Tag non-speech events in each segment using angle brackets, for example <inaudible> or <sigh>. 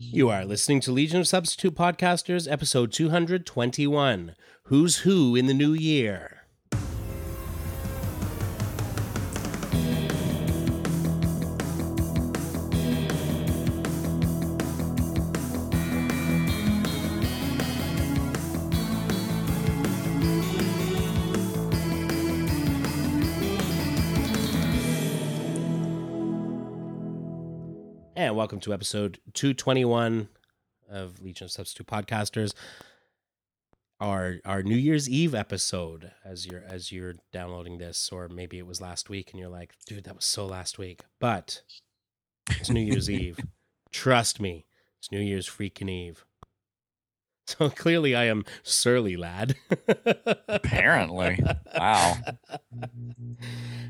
You are listening to Legion of Substitute Podcasters, episode 221 Who's Who in the New Year? Welcome to episode 221 of Legion of Substitute Podcasters. Our our New Year's Eve episode as you're as you're downloading this, or maybe it was last week and you're like, dude, that was so last week. But it's New Year's <laughs> Eve. Trust me, it's New Year's freaking Eve. <laughs> So clearly I am surly lad. <laughs> Apparently. Wow.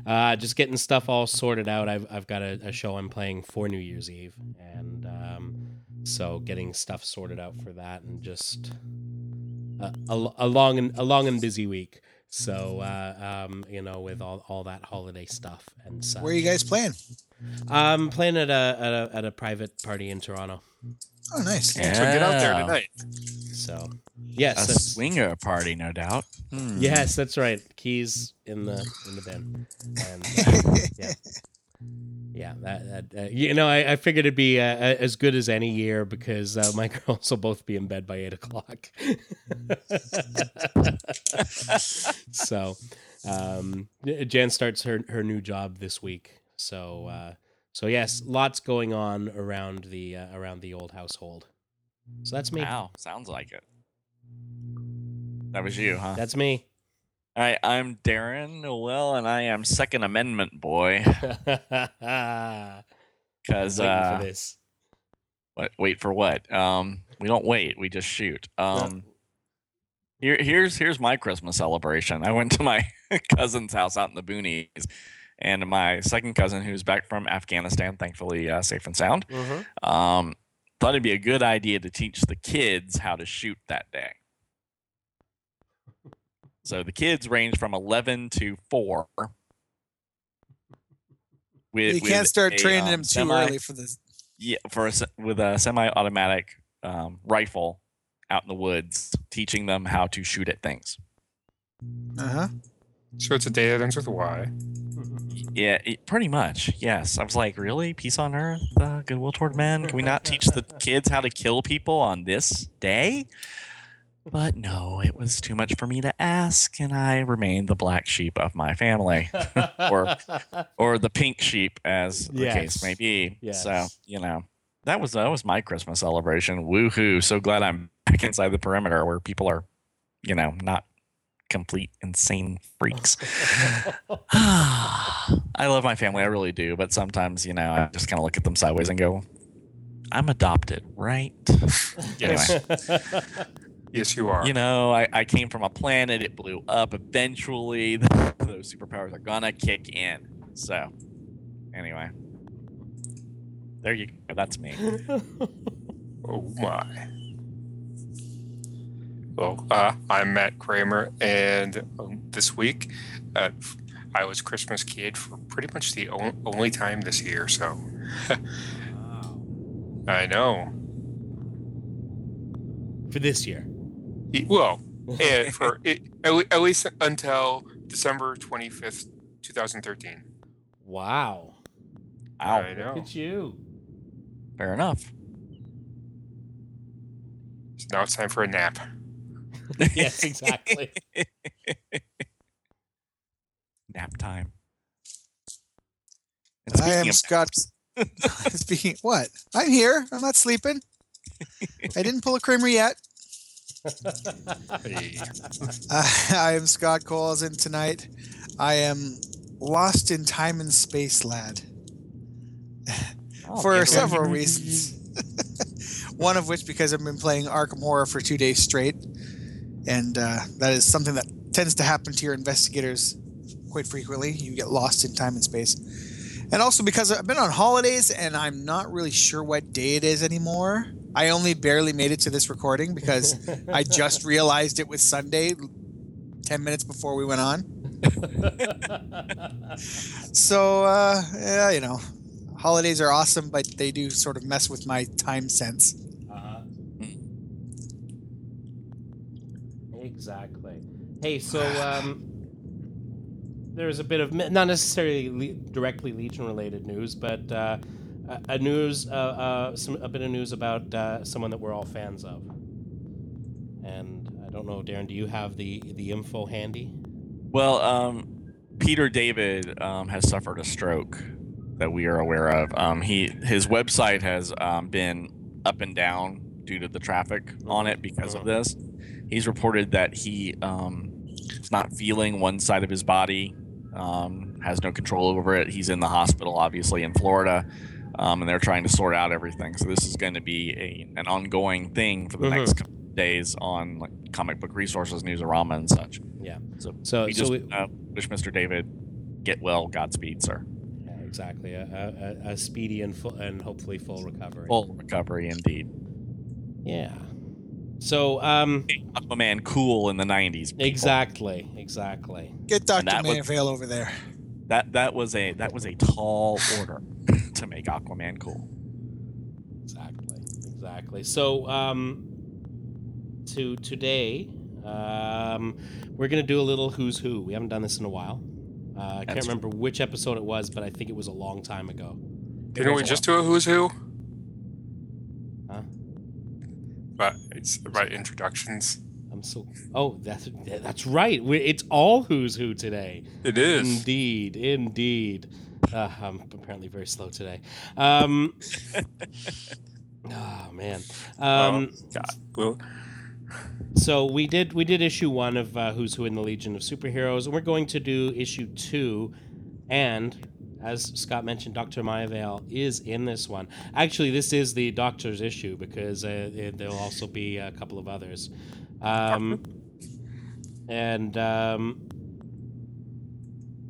Uh, just getting stuff all sorted out. I've I've got a, a show I'm playing for New Year's Eve, and um, so getting stuff sorted out for that, and just a, a, a long and a long and busy week. So uh, um, you know, with all, all that holiday stuff and such. Where are you guys playing? I'm playing at a, at a at a private party in Toronto. Oh, nice. Yeah. So get out there tonight. So A yes, that's, swinger party, no doubt. Hmm. yes, that's right. Keys in the in the bin. And, uh, <laughs> yeah. Yeah, that, that uh, you know, I, I figured it'd be uh, as good as any year because uh, my <laughs> girls will both be in bed by eight o'clock. <laughs> so, um, Jen starts her her new job this week. So, uh, so yes, lots going on around the uh, around the old household. So that's me. Wow, sounds like it. That was you, huh? That's me. Right, I'm Darren Noel, and I am Second Amendment boy. <laughs> Because for uh, this. what? Wait for what? Um, we don't wait; we just shoot. Um, here, here's here's my Christmas celebration. I went to my <laughs> cousin's house out in the boonies, and my second cousin, who's back from Afghanistan, thankfully uh, safe and sound, Mhm. um, thought it'd be a good idea to teach the kids how to shoot that day. So the kids range from 11 to 4. With, you can't start a, training um, them too semi- early for this. Yeah, for a, with a semi-automatic um, rifle out in the woods, teaching them how to shoot at things. Uh huh. So it's a day that ends with Y. Yeah, it, pretty much. Yes, I was like, really, peace on earth, uh, goodwill toward men. Can we not teach the kids how to kill people on this day? But no, it was too much for me to ask, and I remained the black sheep of my family, <laughs> or or the pink sheep, as the Yes. case may be. So you know, that was that was my Christmas celebration. Woohoo! So glad I'm back inside the perimeter where people are, you know, not complete insane freaks. <laughs> <sighs> I love my family, I really do, but sometimes, you know, I just kind of look at them sideways and go, "I'm adopted, right?" Yes. Anyway. <laughs> Yes, you are. You know, I, I came from a planet, it blew up. Eventually, <laughs> those superpowers are gonna kick in. So, anyway, there you go. That's me. <laughs> Oh my. Well, uh, I'm Matt Kramer, and um, this week uh, I was Christmas kid for pretty much the on- only time this year. So <laughs> I know. For this year. Well, and <laughs> eh, for eh, it, at, least until December 25th, 2013. Wow. Ow. I know. Look at you. Fair enough. So now it's time for a nap. <laughs> yes, <laughs> exactly. Nap time. And I am of Scott. Speaking what? I'm here. I'm not sleeping. I didn't pull a Kramer yet. Hey. <laughs> Uh, I am Scott Coles, and tonight I am lost in time and space, lad. Oh, for several reasons. <laughs> One of which because I've been playing Arkham Horror for two days straight, and uh, that is something that tends to happen to your investigators quite frequently. You get lost in time and space, and also because I've been on holidays and I'm not really sure what day it is anymore. I only barely made it to this recording because <laughs> I just realized it was Sunday, ten minutes before we went on. <laughs> So uh, yeah, you know, holidays are awesome, but they do sort of mess with my time sense. Uh-huh. Exactly. Hey, so <sighs> um, there's a bit of not necessarily le- directly Legion related news, but uh, a, a news, uh, uh, some a bit of news about uh, someone that we're all fans of. And I don't know, Darren, do you have the the info handy? Well, um, Peter David um, has suffered a stroke that we are aware of. Um, he his website has um, been up and down due to the traffic on it because of this. He's reported that he um, is not feeling one side of his body, um, has no control over it. He's in the hospital, obviously in Florida, um, and they're trying to sort out everything. So this is going to be a an ongoing thing for the Mhm. next couple days on like comic book resources, Newsarama, and such. Yeah. So So we so just we, uh, wish Mr. David get well, Godspeed, sir. yeah, exactly a, a, a- a speedy and full and hopefully full recovery. Full recovery, indeed. Yeah. So um, Aquaman, cool in the '90s. people. exactly, exactly. Get Doctor that Mayavale over there. That that was a that was a tall order to make Aquaman cool. Exactly. Exactly. So, um, to today, um, we're gonna do a little who's who. We haven't done this in a while. Uh, I can't remember which episode it was, but I think it was a long time ago. Didn't we just do a who's who? Huh? But it's about introductions. I'm so. Oh, that's that's right. we it's all who's who today. It is. Indeed, indeed. Uh, I'm apparently very slow today. Um, oh <laughs> man. Um, God. Well, So we did we did issue one of uh, Who's Who in the Legion of Superheroes, and we're going to do issue two, and as Scott mentioned, Doctor Maya Mayavale is in this one. Actually, this is the Doctor's issue because uh, it- there'll also be a couple of others, um, and um,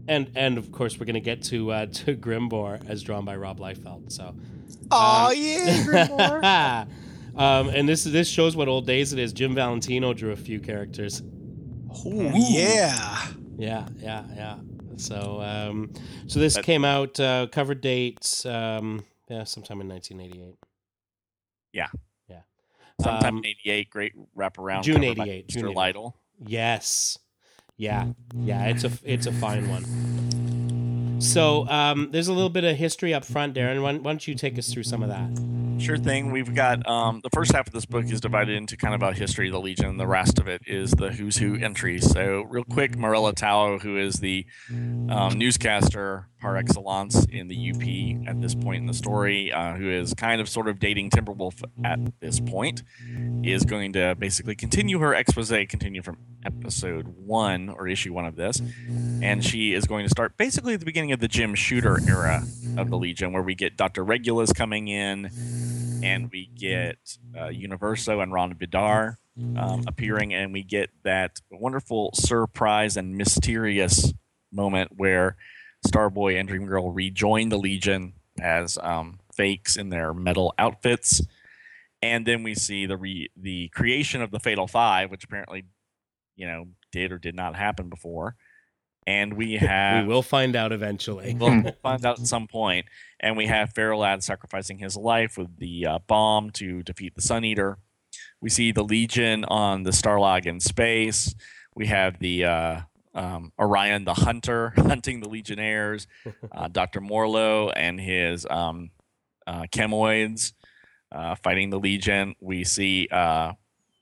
and and of course we're going to get to uh, <laughs> to Grimbor as drawn by Rob Liefeld. So. Oh Um, <laughs> yeah, Grimoire. um, and this this shows what old days it is. Jim Valentino drew a few characters. oh yeah. Yeah, yeah, yeah. So um, so this That- came out uh, cover dates um, yeah sometime in 1988. Yeah. Sometime Um, in '88, great wraparound. June 88, Mr. June 88. Lytle. Yes. Yeah. Yeah, it's a it's a fine one. So um, there's a little bit of history up front, Darren. Why, why don't you take us through some of that? Sure thing. We've got um, the first half of this book is divided into kind of a history of the Legion, and the rest of it is the Who's Who entries. So, real quick, Marilla Tao, who is the um, newscaster par excellence in the UP at this point in the story, uh, who is kind of sort of dating Timberwolf at this point, is going to basically continue her expose, continue from episode one or issue one of this, and she is going to start basically at the beginning of the Jim Shooter era of the Legion, where we get Dr. Regulus coming in, and we get uh, Universo and Rond Vidar um, appearing, and we get that wonderful surprise and mysterious moment where Starboy and Dream Girl rejoin the Legion as um, fakes in their metal outfits, and then we see the re- the creation of the Fatal Five, which apparently, you know, did or did not happen before, and we <laughs> have we will find out eventually. we'll we'll find out at some point. And we have Ferro Lad sacrificing his life with the uh, bomb to defeat the Sun Eater. We see the Legion on the Starlog in space. We have the uh, um, Orion the Hunter <laughs> hunting the Legionnaires. <laughs> Uh, Dr. Morlo and his um, uh, chemoids uh, fighting the Legion. We see uh,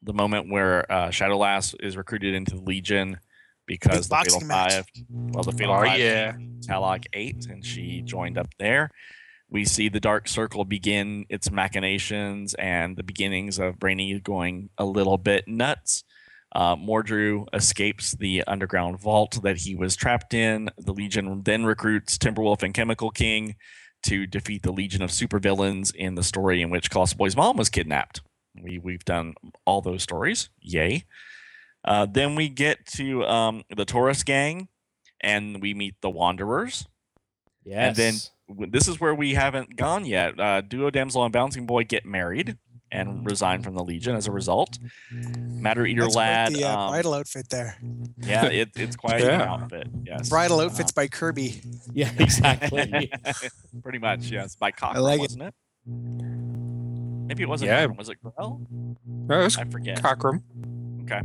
the moment where uh, Shadowlass is recruited into the Legion because the Fatal boxing match. Five. Well, the Fatal oh Five yeah. Talok 8, and she joined up there. We see the Dark Circle begin its machinations and the beginnings of Brainy going a little bit nuts. Uh, Mordru escapes the underground vault that he was trapped in. The Legion then recruits Timberwolf and Chemical King to defeat the Legion of supervillains in the story in which Colossal Boy's mom was kidnapped. We, we've done all those stories. Yay. Uh, then we get to um, the Taurus Gang, and we meet the Wanderers. yes. And then w- this is where we haven't gone yet. Uh, Duo Damsel and Bouncing Boy get married, and resign from the Legion as a result. Matter Eater That's quite Lad, the uh, um, bridal outfit there. yeah, it, it's quite an outfit. Yes, Bridal Uh, outfits by Kirby. Yeah, <laughs> exactly. <laughs> Pretty much, yes. By Cockrum, like it. wasn't it? Maybe it wasn't Yeah. Cockrum. Was it Grell? That was I forget. Cockrum. Okay.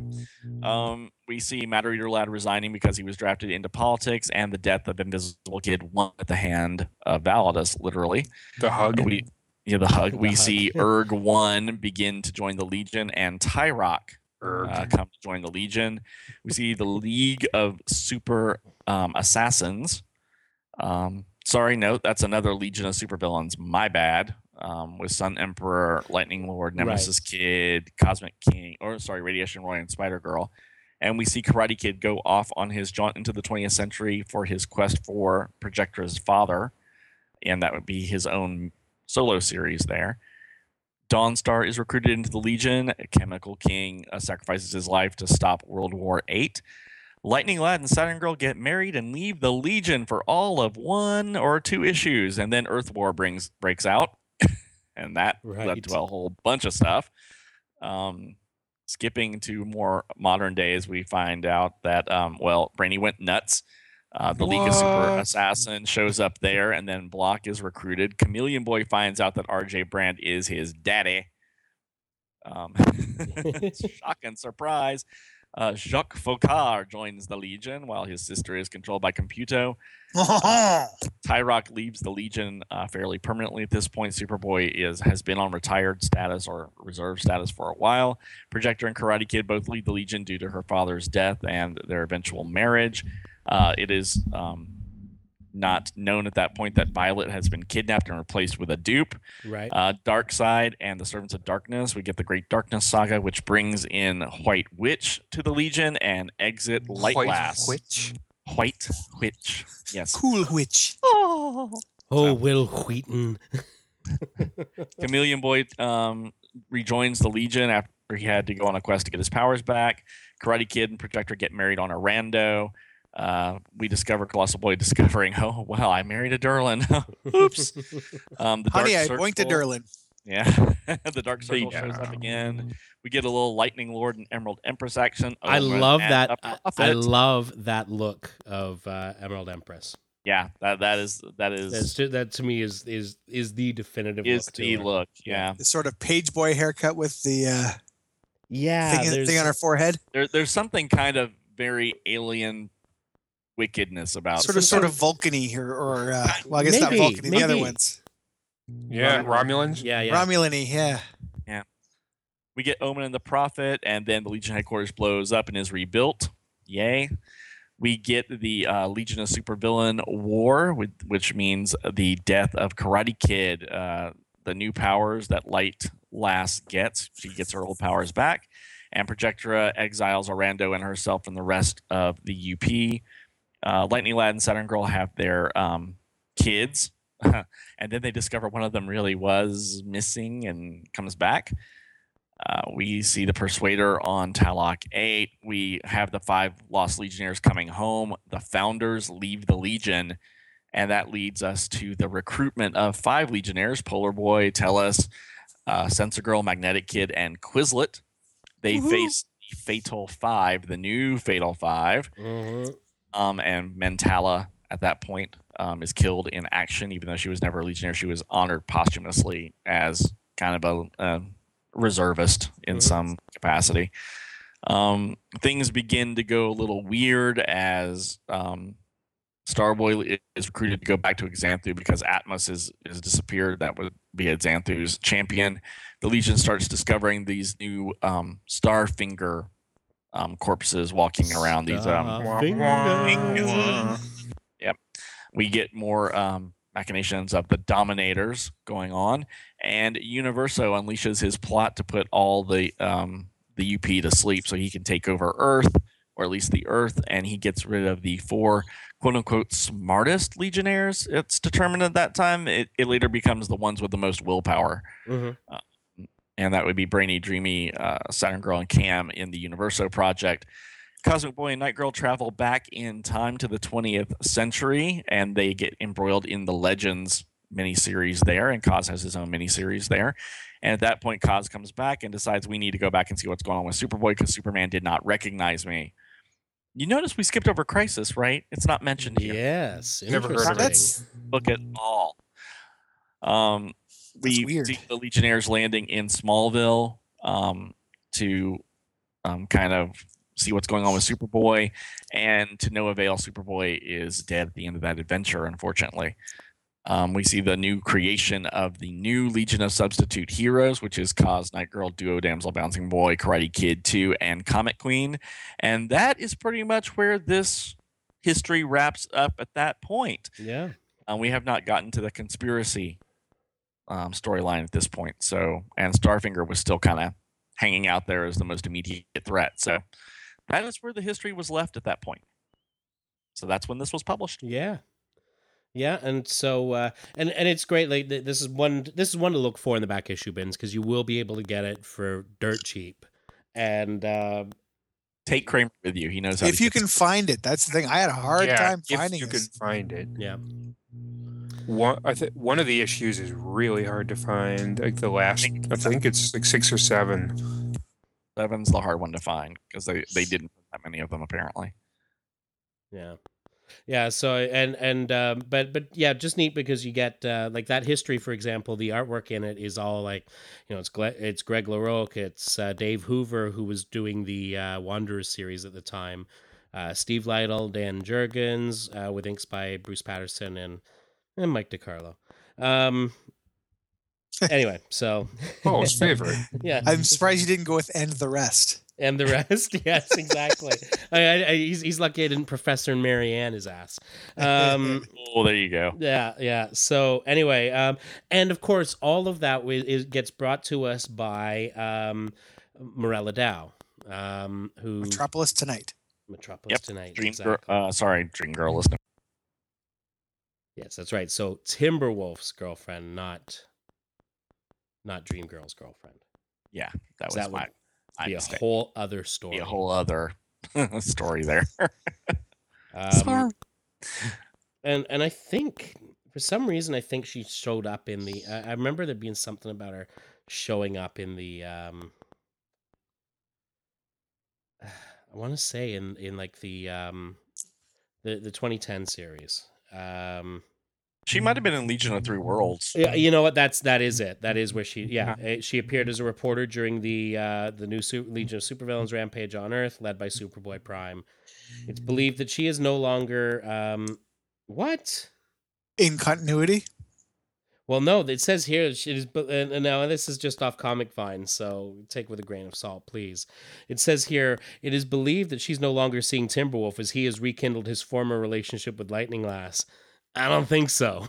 Um, we see Matter Eater Lad resigning because he was drafted into politics, and the death of Invisible Kid one at the hand of Validus, literally. The hug. We, yeah, the hug. The we hug. see <laughs> Erg One begin to join the Legion, and Tyroc Erg. uh, come to join the Legion. We see the League of Super um, Assassins. Um, sorry, note that's another Legion of Supervillains. My bad. Um, with Sun Emperor, Lightning Lord, Right. Nemesis Kid, Cosmic King, or sorry, Radiation Roy, and Spider Girl. And we see Karate Kid go off on his jaunt into the 20th century for his quest for Projectra's father, and that would be his own solo series there. Dawnstar is recruited into the Legion. Chemical King uh, sacrifices his life to stop World War VIII. Lightning Lad and Saturn Girl get married and leave the Legion for all of one or two issues, and then Earth War brings breaks out, and that Right. led to a whole bunch of stuff. Um, skipping to more modern days, we find out that um, well, Brainy went nuts. Uh, the League of Super What? Assassin shows up there, and then Block is recruited. Chameleon Boy finds out that RJ Brand is his daddy. Um, <laughs> <laughs> shock and surprise. Uh, Jacques Foccart joins the Legion while his sister is controlled by Computo. <laughs> Tyroc leaves the Legion uh, fairly permanently at this point. Superboy is has been on retired status or reserve status for a while. Projectra and Karate Kid both leave the Legion due to her father's death and their eventual marriage. Uh, it is um, not known at that point that Violet has been kidnapped and replaced with a dupe. right. Uh, Darkseid and the Servants of Darkness. We get the Great Darkness Saga, which brings in White Witch to the Legion and Exit Light White Glass. Witch. White Witch. Yes. Cool Witch. Oh. oh, Wil Wheaton. <laughs> Chameleon Boy um, rejoins the Legion after he had to go on a quest to get his powers back. Karate Kid and Projectra get married on Orando. Uh, we discover Colossal Boy <laughs> discovering, oh, well, I married a Durlan. <laughs> Oops. Um, the Honey, I Dark boinked a Circle- Durlan. Yeah, <laughs> the Dark Circle shows up again. We get a little Lightning Lord and Emerald Empress action. I love that. a I, I Prophet. love that look of uh, Emerald Empress. yeah, that that is that is That's ju- that to me is is is the definitive is look. to the her. look. Yeah, The sort of page boy haircut with the uh, Yeah, thing, thing on her forehead. there, there's something kind of very alien wickedness about Sort of, sort of Vulcan-y or, or uh, well, I guess not Maybe, Vulcan-y. The other ones. Yeah, Romulan. Romulans. yeah, yeah. Romulan-y, yeah. we get Omen and the Prophet, and then the Legion headquarters blows up and is rebuilt. Yay. We get the uh, Legion of Supervillain War, with, which means the death of Karate Kid, uh, the new powers that Light Lass gets. She gets her old powers back. And Projectra exiles Orando and herself and the rest of the UP. Uh, Lightning Lad and Saturn Girl have their um, kids. <laughs> and then they discover one of them really was missing and comes back. Uh, we see the Persuader on Talok 8. We have the five Lost Legionnaires coming home. The founders leave the Legion, and that leads us to the recruitment of five Legionnaires Polar Boy, Tellus, uh, Sensor Girl, Magnetic Kid, and Quislet. They Woohoo. face the Fatal Five, the new Fatal Five, Mhm. Um, and Mentala at that point um, is killed in action. Even though she was never a Legionnaire, she was honored posthumously as kind of a, a reservist in Mhm. some capacity. Um, things begin to go a little weird as um, Starboy is recruited to go back to Xanthu because Atmos is, is disappeared. That would be Xanthu's champion. The Legion starts discovering these new um, Starfinger um, corpses walking around these um, Yep. We get more um, machinations of the Dominators going on, and Universo unleashes his plot to put all the um, the UP to sleep so he can take over Earth, or at least the Earth, and he gets rid of the four quote unquote smartest Legionnaires. It's determined at that time. It, it later becomes the ones with the most willpower Mhm. And that would be Brainy, Dreamy, uh, Saturn Girl, and Cam in the Universo project. Cosmic Boy and Night Girl travel back in time to the 20th century, and they get embroiled in the Legends miniseries there, and Kaz has his own miniseries there. And at that point, Kaz comes back and decides we need to go back and see what's going on with Superboy because Superman did not recognize me. You notice we skipped over Crisis, right? It's not mentioned here. Yes, Never heard of it. interesting. That's Look at all. Um, That's we weird. see the Legionnaires landing in Smallville um, to um, kind of see what's going on with Superboy, and to no avail, Superboy is dead at the end of that adventure, unfortunately. Um, we see the new creation of the new Legion of Substitute Heroes, which is Cause, Night Girl, Duo, Damsel, Bouncing Boy, Karate Kid 2, and Comet Queen. And that is pretty much where this history wraps up at that point. Yeah. Um, we have not gotten to the conspiracy um, storyline at this point. So, and Starfinger was still kind of hanging out there as the most immediate threat. So, that is where the history was left at that point. So that's when this was published. Yeah. Yeah, and so uh, and and it's great. Like th- this is one this is one to look for in the back issue bins because you will be able to get it for dirt cheap, and uh, Take Kramer with you. He knows how. if to you get can find it. That's the thing. I had a hard yeah, time finding. It. If you this. can find it. yeah, One, I think one of the issues is really hard to find. Like the last, I think it's like six or seven. Seven's the hard one to find because they they didn't put that many of them apparently. yeah, yeah. So and and um, but but yeah, just neat because you get uh, like that history. For example, the artwork in it is all like you know it's Gle- it's Greg LaRocque, it's uh, Dave Hoover who was doing the uh, Wanderers series at the time. Uh, Steve Lytle, Dan Jurgens, uh, with inks by Bruce Patterson and and Mike DeCarlo. Um. Anyway, so <laughs> Oh, his favorite. <laughs> yeah, I'm surprised you didn't go with end the rest. and the rest. <laughs> yes, exactly. I, I, I, he's he's lucky I didn't Professor and Marianne his ass. Um, Oh, there you go. yeah, yeah. So anyway, um, and of course, all of that wi- is, gets brought to us by um, Morella Dow, um, who Metropolis tonight. Metropolis Yep, tonight. Dream exactly. Girl. Uh, sorry, Dream Girl. Listen. Yes, that's right. So Timberwolf's girlfriend, not not Dream Girl's girlfriend. Yeah, that was that my. would my be a mistake. whole other story. Be a whole other <laughs> story there. Um, and and I think for some reason I think she showed up in the. I, I remember there being something about her showing up in the. um <sighs> I want to say in in like the um the the 2010 series. Um She might have been in Legion of Three Worlds. yeah, you know what? That's that is it. That is where she. Yeah, eh, she appeared as a reporter during the uh, the new Su- Legion of Supervillains rampage on Earth, led by Superboy Prime. It's believed that she is no longer. Um, what? In continuity. Well, no, it says here it is. But and and now this is just off Comic Vine, so take with a grain of salt, please. It says here it is believed that she's no longer seeing Timberwolf as he has rekindled his former relationship with Lightning Lass. I don't think so.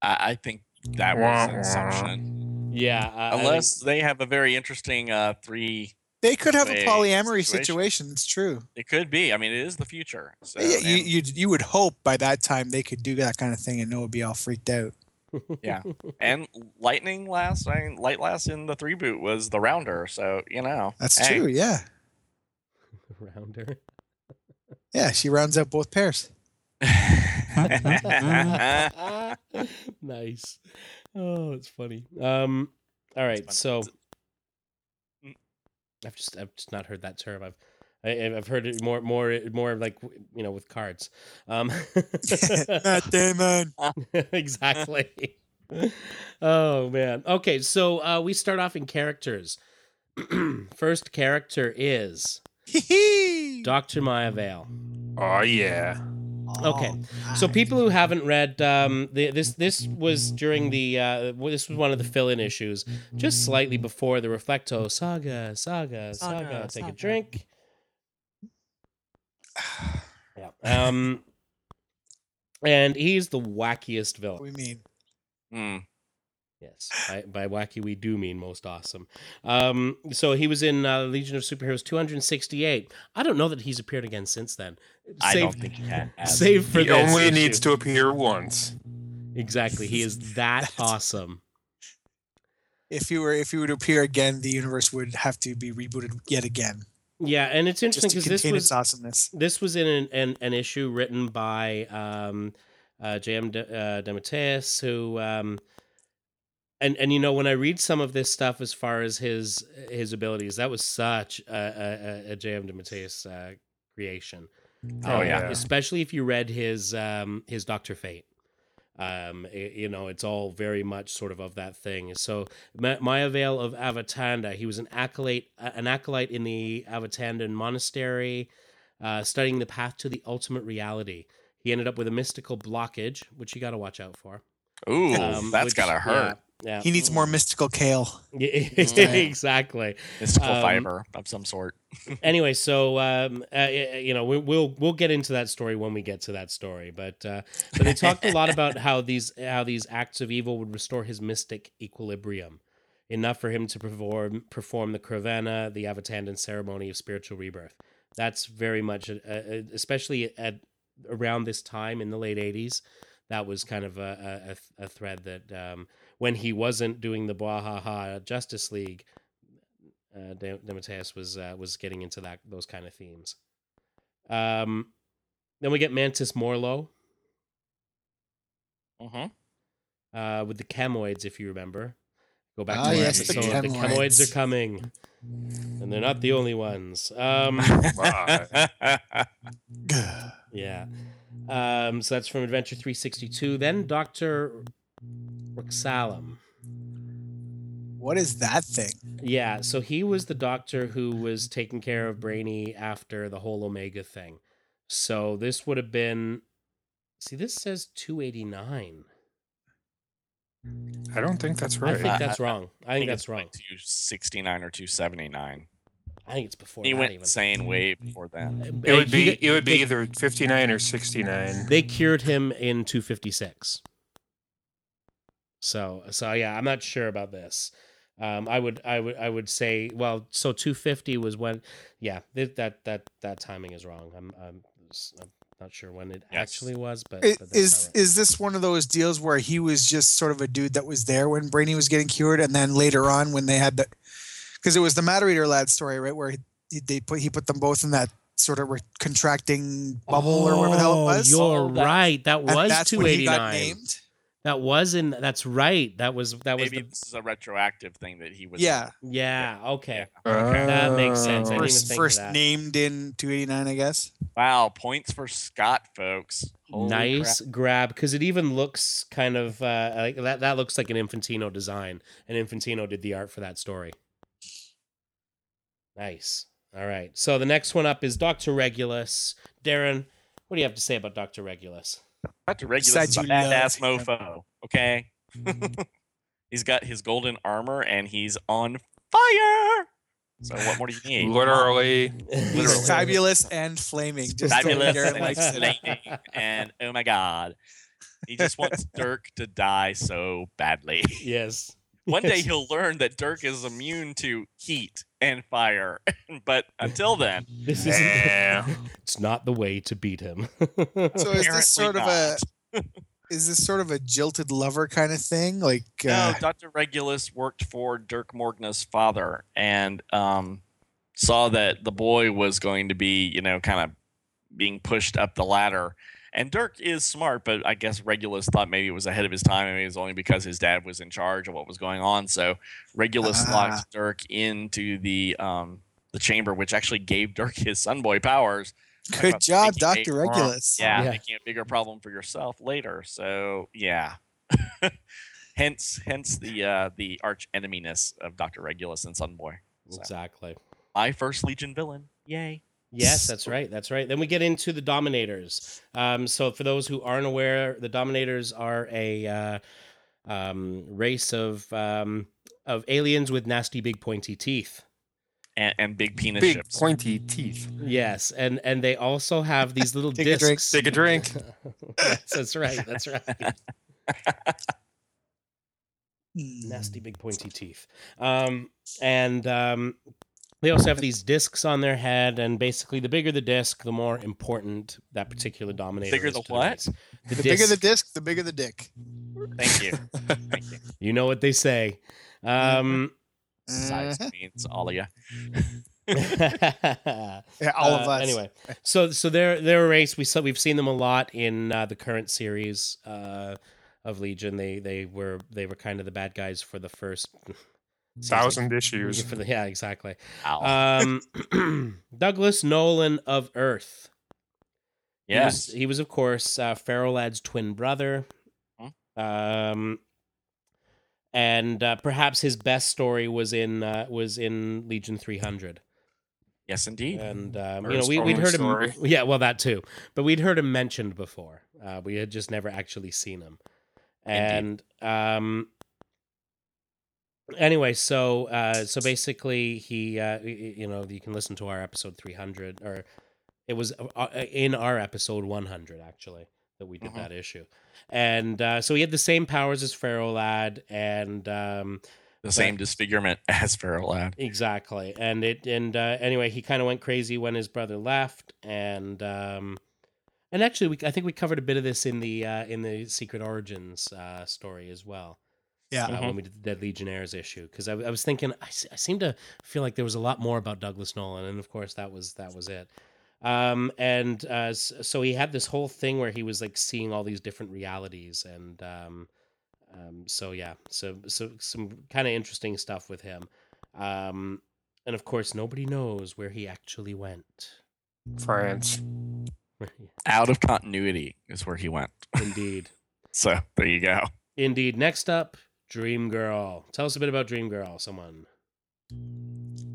I, I think that was an assumption. Yeah, I- I think- Unless they have a very interesting uh, three. They could have a polyamory situation. situation. It's true. It could be. I mean, it is the future. So, yeah, you, you you would hope by that time they could do that kind of thing and no one would be all freaked out. Yeah. <laughs> and Lightning Lass, I mean, Light Lass in the three boot was the rounder. So you know, That's hey. true. Yeah, <laughs> rounder. yeah. She rounds out both pairs. <laughs> nice. Oh, it's funny. Um, all right. fun. So Mm. I've just I've just not heard that term. I've I, I've heard it more more more like you know with cards. Um, <laughs> Matt Damon. <laughs> exactly. oh man. Okay, so uh, we start off in characters. <clears throat> First character is Doctor Mayavale. Oh yeah. Okay. Oh, So people who haven't read um, the, this this was during the uh, this was one of the fill-in issues, just slightly before the Reflecto saga, saga, saga. Saga, Take a drink. <sighs> Yeah. Um, and he's the wackiest What villain. we mean? Hmm. Yes, by, by wacky we do mean most awesome. Um, so he was in uh, Legion of Superheroes 268. I don't know that he's appeared again since then. I Save- don't think he has. <laughs> Save for He this only issue. needs to appear once. Exactly, he is that awesome. If you were if you were to appear again, the universe would have to be rebooted yet again, Yeah, and it's interesting because this was its awesomeness. this was in an, an, an issue written by um, uh, J.M. De- uh, DeMatteis, who, um, and and you know, when I read some of this stuff as far as his his abilities, that was such a, a, a J.M. DeMatteis uh, creation. Oh, Um, yeah. especially if you read his um, his Doctor Fate. Um, i- you know, it's all very much sort of of that thing. So Ma- Mayavale of Avatanda, he was an acolyte, an acolyte in the Avatandan monastery, uh, studying the path to the ultimate reality. He ended up with a mystical blockage, which you got to watch out for. Ooh, Um, that's which- gotta hurt. Yeah, He needs more mystical kale. <laughs> yeah. <laughs> Mm. exactly. Mystical um, fiber of some sort. <laughs> anyway, so um, uh, you know, we, we'll we'll get into that story when we get to that story. But uh, but they talked a lot about how these how these acts of evil would restore his mystic equilibrium, enough for him to perform perform the Kravana, the Avatandan ceremony of spiritual rebirth. That's very much, a, a, especially at around this time in the late '80s. That was kind of a, a, a thread that um, when he wasn't doing the Bwahaha Justice League, uh, DeMatteis was uh, was getting into that those kind of themes. Um, then we get Mantis Morlo Mm-hmm. uh, with the chemoids, if you remember. Go back Ah, to yes, the episode. The chemoids chemoids. are coming, and they're not the only ones. Um, <laughs> <laughs> yeah. Um, so that's from Adventure 362. Then Doctor Roxalem. What is that thing? Yeah, so he was the doctor who was taking care of Brainy after the whole Omega thing. So this would have been. See, this says 289. I don't think that's right. I think that's wrong. I think it's that's wrong. like 269 or 279. I think it's before He that went even. insane way before then. Uh, it would be it would be they, either 59 or 69. they cured him in 256. So so yeah, I'm not sure about this. Um, I would I would I would say well, so 250 was when yeah th- that that that timing is wrong. I'm I'm, s- I'm not sure when it Yes. actually was, but, I- but Is right. is this one of those deals where he was just sort of a dude that was there when Brainy was getting cured, and then later on when they had the, because it was the Matter Eater lad story, right, where he, they put he put them both in that sort of re- contracting bubble or whatever the hell it Oh, was. You're Oh, that's- right. That and was that's when he got 289. Named. That was in. That's right. That was that was Maybe the. this is a retroactive thing that he was. Yeah, Yeah. Okay. Okay. That makes sense. I didn't even first of first that. named in 289, I guess. Wow, points for Scott, folks. Holy nice crap. grab because it even looks kind of uh, like that. That looks like an Infantino design, and Infantino did the art for that story. Nice. All right. So the next one up is Doctor Regulus. Darren, what do you have to say about Doctor Regulus? Dr. Regulus Besides is a badass him. mofo. Okay. Mm-hmm. <laughs> he's got his golden armor and he's on fire. So what more do you need? Literally, <laughs> He's Literally. fabulous and flaming. Just Fabulous and likes flaming. And oh my god. He just wants <laughs> Dirk to die so badly. yes. One day he'll learn that Dirk is immune to heat and fire. <laughs> but until then, This is. Yeah. <laughs> it's not the way to beat him. So is Apparently this sort of a <laughs> is this sort of a jilted lover kind of thing? Like No, uh, Dr. Regulus worked for Dirk Morgna's father and um, saw that the boy was going to be, you know, kind of being pushed up the ladder. And Dirk is smart, but I guess Regulus thought maybe it was ahead of his time. Maybe it was only because his dad was in charge of what was going on. So Regulus Ah. locked Dirk into the um, the chamber, which actually gave Dirk his sunboy powers. Good job, Doctor problem- Regulus. Yeah, Yeah. making a bigger problem for yourself later. So yeah. <laughs> hence hence the uh the arch eneminess of Dr. Regulus and Sunboy. So, exactly. my first Legion villain. Yay. Yes, <laughs> that's right. That's right. Then we get into the Dominators. Um, so, for those who aren't aware, the Dominators are a uh, um, race of um, of aliens with nasty, big, pointy teeth. And, and big penis big ships. pointy teeth. Yes, and and they also have <laughs> these little Take a drink. discs. Take a drink. <laughs> yes, that's right. That's right. Nasty big pointy teeth um and um they also have these discs on their head and basically the bigger the disc the more important that particular dominator Bigger is the to what? race. the, The bigger the disc. disc, the bigger the dick. Thank you. Thank you. <laughs> you know what they say um size Uh-huh. means all of you. <laughs> Yeah, all of Uh, us. Anyway, so so they're they're a race. We saw we've seen them a lot in uh, the current series uh, of Legion. They they were they were kind of the bad guys for the first season. Thousand issues. For the, yeah, exactly. Ow. Um, <clears throat> Douglas Nolan of Earth. He was- yes. he was, of course uh, Ferro Lad's twin brother. Um, and uh, perhaps his best story was in uh, was in Legion three hundred. Yes, indeed. and um, you know we, we'd heard story. him yeah well that too but we'd heard him mentioned before uh, we had just never actually seen him and um anyway so uh so basically he uh you know you can listen to our episode 300 or it was uh, uh, in our episode 100 actually that we did Mhm. that issue and uh so he had the same powers as Ferro Lad and um the same disfigurement <laughs> as Ferro Lad. Exactly. And it and uh, anyway, he kind of went crazy when his brother left and um and actually we I think we covered a bit of this in the uh in the Secret Origins uh story as well. Yeah. Uh, when we did the Dead Legionnaires issue because I, I was thinking I, I seem to feel like there was a lot more about Douglas Nolan and of course that was that was it. Um and uh so he had this whole thing where he was like seeing all these different realities and um um so yeah so so some kind of interesting stuff with him. Um, and of course, nobody knows where he actually went. France. <laughs> Out of continuity is where he went. <laughs> Indeed. So there you go. Indeed. Next up, Dream Girl. Tell us a bit about Dream Girl, someone.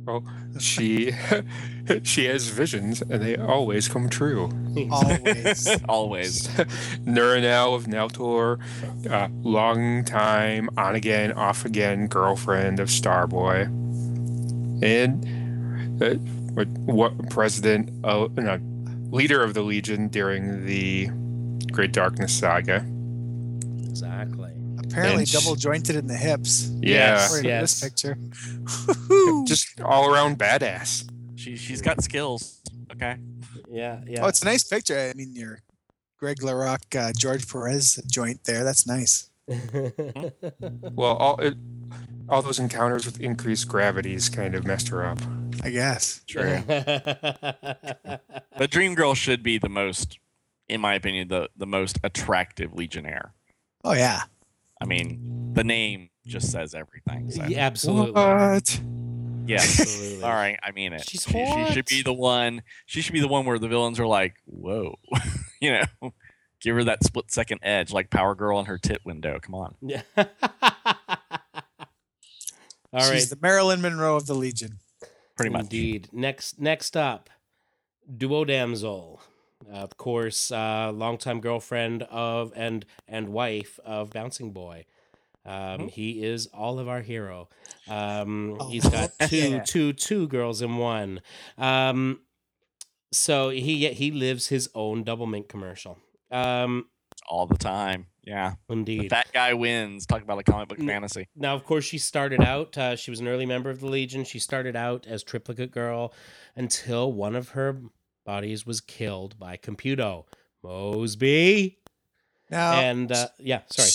Well, she <laughs> she has visions, and they always come true. Always. <laughs> Always. Nura Nal of Naltor, uh, long time on again, off again girlfriend of Starboy, and uh, what, what president of no, leader of the Legion during the Great Darkness saga. Exactly. Apparently And double jointed in the hips. Yeah, Yes. According this picture. <laughs> just all around badass. She she's got skills. Okay. Yeah, yeah. Oh, it's a nice picture. I mean, your Greg LaRocque, uh, George Perez joint there. That's nice. <laughs> Well, all it, all those encounters with increased gravities kind of messed her up. I guess. True. <laughs> But Dream Girl should be the most, in my opinion, the the most attractive Legionnaire. Oh yeah. I mean, the name just says everything. So. yeah, absolutely. What? Yes. Absolutely. All right, I mean it. She's she, she should be the one. She should be the one where the villains are like, "Whoa," <laughs> you know, give her that split second edge, like Power Girl in her tit window. Come on. Yeah. <laughs> All right. She's the Marilyn Monroe of the Legion. Pretty much. Indeed. Next, next up, Duo Damsel. Of course, uh, longtime girlfriend of and and wife of Bouncing Boy. Um, He is all of our hero. Um, Oh, he's got <laughs> two, yeah. two, two girls in one. Um, so he he lives his own double mint commercial. Um, All the time. Yeah. Indeed. that guy wins. Talk about a comic book fantasy. Now, of course, she started out. Uh, she was an early member of the Legion. She started out as Triplicate Girl until one of her bodies was killed by Computo Mosby. Now, and uh, yeah, sorry.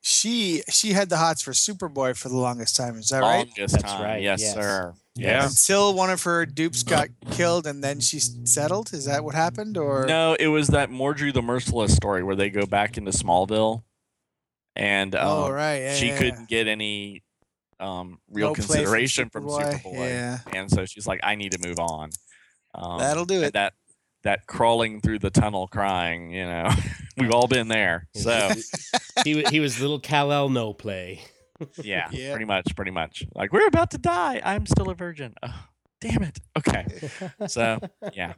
she she had the hots for Superboy for the longest time. Is that right? Longest That's time. right, Yes, yes. sir. Yeah. Until one of her dupes got killed and then she settled. Is that what happened? Or No, it was that Mordru the Merciless story where they go back into Smallville, and um, oh right, yeah, she yeah, couldn't get any um, real No play from consideration from Superboy, Superboy, yeah. and so she's like, "I need to move on." Um, That'll do it. That that crawling through the tunnel, crying. You know, <laughs> we've all been there. So he he was little Kal El no play. <laughs> yeah, Yeah. pretty much, pretty much. Like we're about to die. I'm still a virgin. Oh, damn it. Okay. So yeah,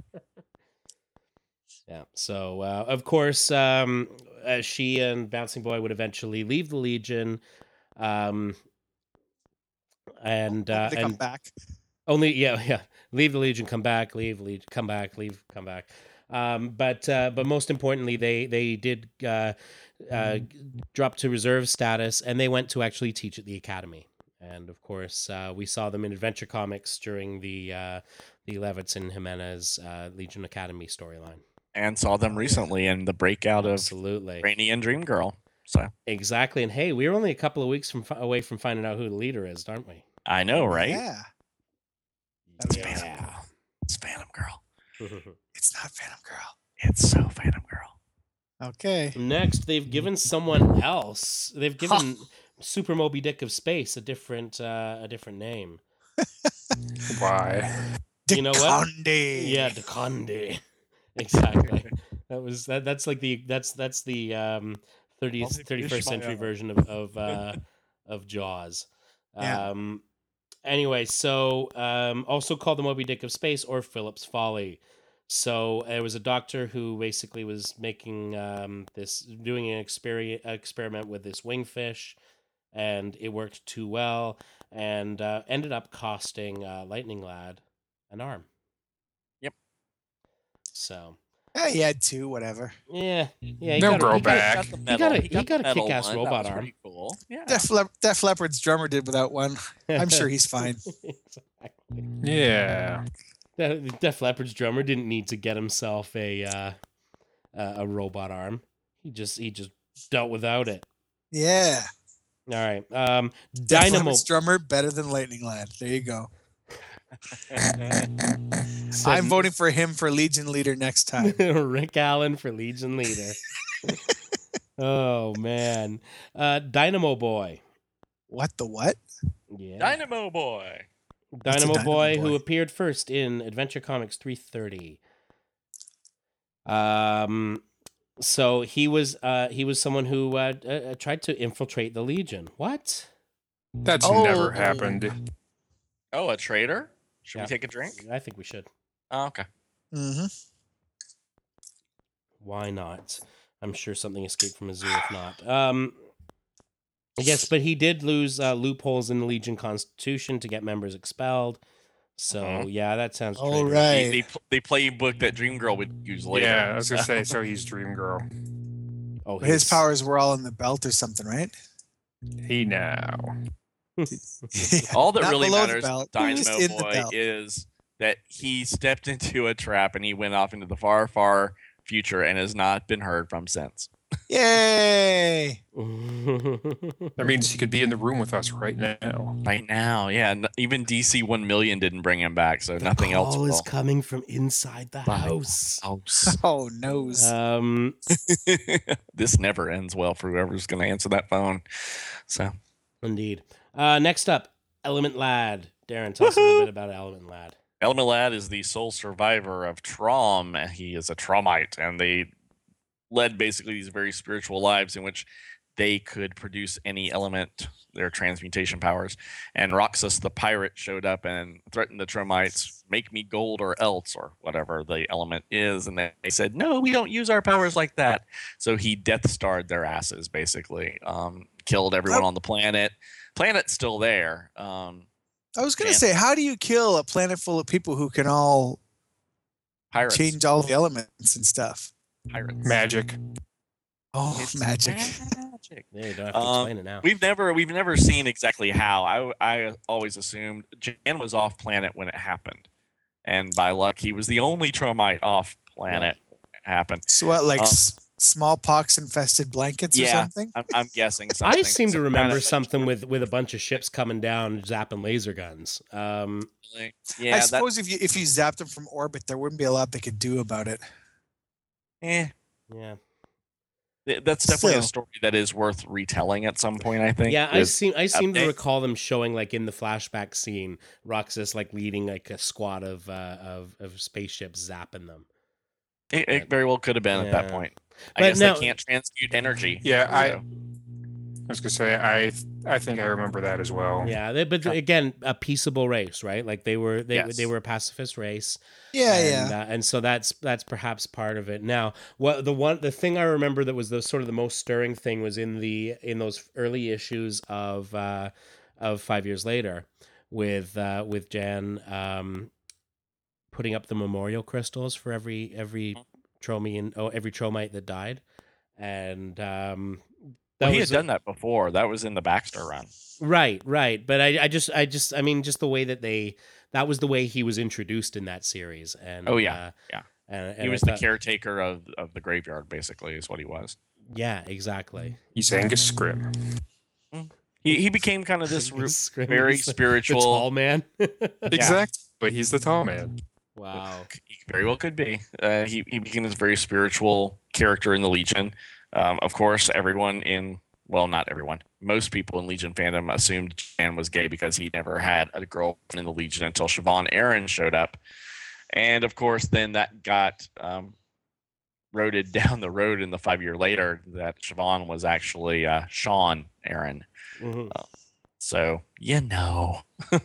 Yeah. So uh, of course, um, uh, she and Bouncing Boy would eventually leave the Legion, um, and uh, they come and back. Only yeah, yeah. Leave the Legion, come back, leave, leave, come back, leave, come back. Um, but uh, but most importantly, they they did uh, uh, drop to reserve status, and they went to actually teach at the academy. And of course, uh, we saw them in Adventure Comics during the uh, the Levitz and Jimenez uh, Legion Academy storyline. and saw them recently in the breakout of Absolutely, Rainy and Dream Girl. So exactly. And hey, we're only a couple of weeks from away from finding out who the leader is, aren't we? I know, right? Yeah. It's Yeah. Phantom Girl. It's Phantom Girl. <laughs> It's not Phantom Girl. It's so Phantom Girl. Okay. Next, they've given someone else. They've given Super Moby Dick of Space a different uh, a different name. <laughs> Why? You know what? Deconde. Yeah, Deconde. <laughs> exactly. That was that. That's like the that's that's the um 30th 31st century version of of uh, of Jaws. Yeah. Anyway, so um, also called the Moby Dick of Space or Philip's Folly. So there was a doctor who basically was making um, this, doing an experiment experiment with this wingfish, and it worked too well, and uh, ended up costing uh, Lightning Lad an arm. Yep. So Yeah, he had two, whatever. yeah, yeah, he They'll grow he got a- back. Got the He got a- he the got a metal kick-ass one. That robot was arm. pretty Cool. Yeah. Def, Lep- Def Leppard's drummer did without one. I'm sure he's <laughs> fine. exactly. Yeah. De- Def Leppard's drummer didn't need to get himself a uh, a a robot arm. He just he just dealt without it. Yeah. All right. Um, Def Dynamo. Leppard's drummer better than Lightning Lad. There you go. Said I'm voting for him for Legion leader next time. <laughs> Rick Allen for Legion leader. <laughs> oh man, uh, Dynamo Boy. what the what? Yeah. Dynamo Boy. Dynamo, Dynamo Boy, who appeared first in Adventure Comics 330. Um, so he was uh he was someone who uh, uh, uh, tried to infiltrate the Legion. What? That's Oh. never happened. Oh, a traitor? Should Yeah. we take a drink? I think we should. Oh, okay. Mm-hmm. Why not? I'm sure something escaped from a zoo if not. Um, yes, but he did lose uh, loopholes in the Legion Constitution to get members expelled. So Mhm. yeah, that sounds. All traitorous. right. They, they, pl- they book that Dream Girl would use later. Yeah, I was gonna <laughs> say. So he's Dream Girl. Oh, His powers were all in the belt or something, right? He now. All that really matters, belt, Dynamo just in the Boy, is that he stepped into a trap and he went off into the far, far future and has not been heard from since. Yay! That means he could be in the room with us right now. Right now, yeah. Even DC 1 million didn't bring him back, so nothing else Call is coming from inside the By- house. House. <laughs> Oh, nose. Um, <laughs> this never ends well for whoever's going to answer that phone. So, indeed. Uh, next up, Element Lad. Darren, tell us a little bit about Element Lad. Element Lad is the sole survivor of Trom. He is a Tromite, and they led basically these very spiritual lives in which they could produce any element, their transmutation powers. And Roxxas the pirate showed up and threatened the Tromites, make me gold or else, or whatever the element is. And they they said, no, we don't use our powers like that. So he death starred their asses, basically. Um, killed everyone on the planet. Planet's still there. Um, I was going to man. say, how do you kill a planet full of people who can all pirates. change all the elements and stuff? pirates. Magic. Oh, It's magic. magic. Yeah, you don't have to Um, explain it now. We've never we've never seen exactly how. I I always assumed Jan was off planet when it happened, and by luck he was the only Tromite off planet. when it Happened. So what, like Um, s- smallpox infested blankets or something? I'm, I'm guessing. Something. I seem to remember something with with a bunch of ships coming down, zapping laser guns. Um, like- I Yeah, that, suppose if you if you zapped them from orbit, there wouldn't be a lot they could do about it. eh, yeah, that's definitely a story that is worth retelling at some point. I think. yeah. I with- seem I seem to recall them showing like in the flashback scene, Roxxas like leading like a squad of uh, of of spaceships zapping them. it, it very well could have been at that point. I But guess now- they can't transmute energy. Yeah, I- so- I was gonna say. I I think I remember that as well. Yeah, they, but again, a peaceable race, right? Like they were they Yes. they were a pacifist race. Yeah, and, yeah. uh, and so that's that's perhaps part of it. Now, what the one the thing I remember that was the sort of the most stirring thing was in the in those early issues of uh, of five years later with uh, with Jan um, putting up the memorial crystals for every every Tromian oh every Tromite that died, and um, that well, he was had done that before. That was in the Baxter run. Right, right. But I, I just, I just, I mean, just the way that they, that was the way he was introduced in that series. And Oh, yeah, uh, yeah. And, and He I was the caretaker of, of the graveyard, basically, is what he was. Yeah, exactly. He's Angus Scrimm. He he became kind of this <laughs> ru- very he's the- the spiritual. tall man. <laughs> Exactly. But he's the tall man. Wow. <laughs> He very well could be. Uh, he he became this very spiritual character in the Legion. Um, of course, everyone in well, not everyone, most people in Legion fandom assumed Jan was gay because he never had a girlfriend in the Legion until Shvaughn Erin showed up, and of course, then that got um, roaded <laughs> down the road in the five year later that Shvaughn was actually uh, Sean Erin. Mhm. So you know. <laughs>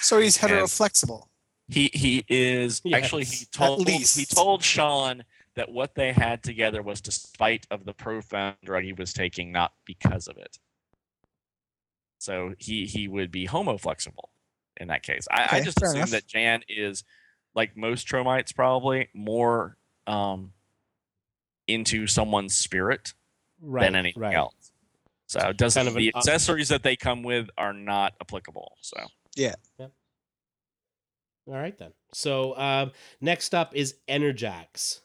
So he's And- heteroflexible. He he is <laughs> actually he Yes, at told he told Sean that what they had together was despite of the profound drug he was taking, not because of it. So he he would be homoflexible in that case. I, I just assume enough. that Jan is like most Tromites probably more um into someone's spirit Right. than anything right. else. So it doesn't Kind of the up- accessories that they come with are not applicable. So All right then. So um, next up is Enerjax.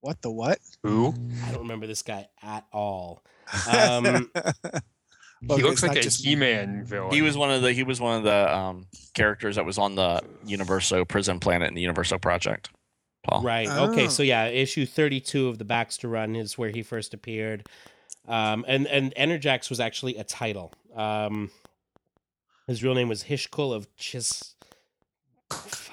What the what? Who? I don't remember this guy at all. <laughs> Um, Well, he looks like a just- He-Man villain. He was one of the he was one of the um, characters that was on the Universo prison planet in the Universo project. Paul. Right. Okay. Oh. So yeah, issue thirty-two of the Baxter run is where he first appeared, um, and and Enerjax was actually a title. Um, his real name was Hishkul of Chis, fuck,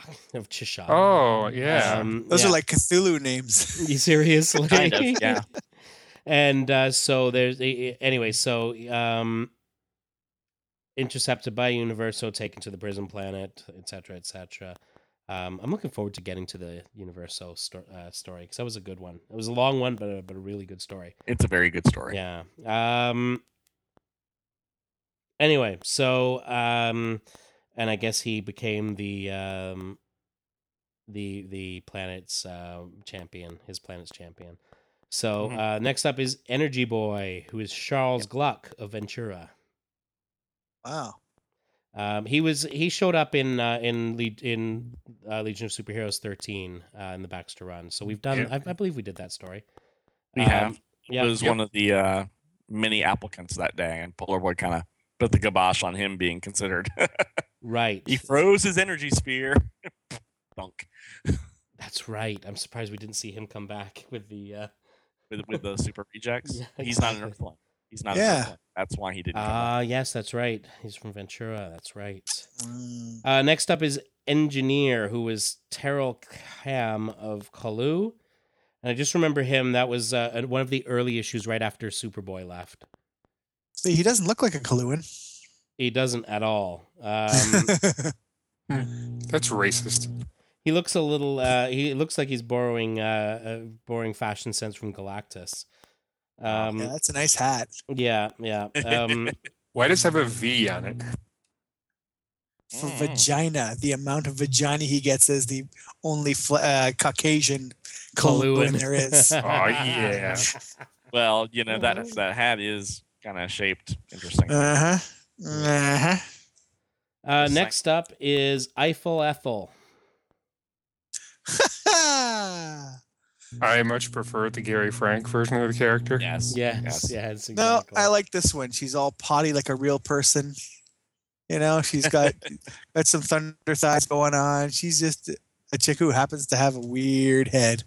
<laughs> of Chisha. Oh yeah. Um, Those yeah. are like Cthulhu names. <laughs> You seriously? Kind of, yeah. <laughs> and uh, so there's anyway. So um, intercepted by Universo, taken to the prison planet, etc., etc. Um, I'm looking forward to getting to the Universo sto- uh, story because that was a good one. It was a long one, but a, but a really good story. It's a very good story. Yeah. Um. Anyway, so um, and I guess he became the um, the the planet's uh, champion, his planet's champion. So Mhm. uh, next up is Energy Boy, who is Charles Gluck of Ventura. Wow. Um, he was he showed up in uh, in Le- in uh, Legion of Superheroes 13 uh, in the Baxter run. So we've done. Yeah. I, I believe we did that story. We Um, have. He yeah. was Yep. one of the uh, many applicants that day, and Polar Boy kind of put the kibosh on him being considered. <laughs> Right. he froze his energy sphere. <laughs> Thunk. That's right. I'm surprised we didn't see him come back with the. Uh, With, with the super rejects. <laughs> Yeah, He's not an exactly. Earthling. He's not Yeah. an Earthling. That's why he didn't come Ah, back. yes, that's right. He's from Ventura. That's right. Mm. Uh, next up is Engineer, who was Terrell Cam of Kalu. And I just remember him. That was uh, one of the early issues right after Superboy left. See, he doesn't look like a Kaluan. He doesn't at all. Um, <laughs> That's racist. he looks a little. Uh, he looks like he's borrowing uh, uh, borrowing fashion sense from Galactus. Um, yeah, that's a nice hat. yeah, yeah. Um, <laughs> Why does it have a V on it? For Mm. vagina, the amount of vagina he gets is the only fl- uh, Caucasian Kaluan. Kaluan there is. <laughs> Oh yeah. Well, you know that that hat is kind of shaped interesting. Uh huh. Uh huh. uh, Just next up is Eiffel Ethel. <laughs> I much prefer the Gary Frank version of the character. yes. Yes, Yes. yes. no, I like this one. She's all potty like a real person. You know, she's got <laughs> got some thunder thighs going on. She's just a chick who happens to have a weird head.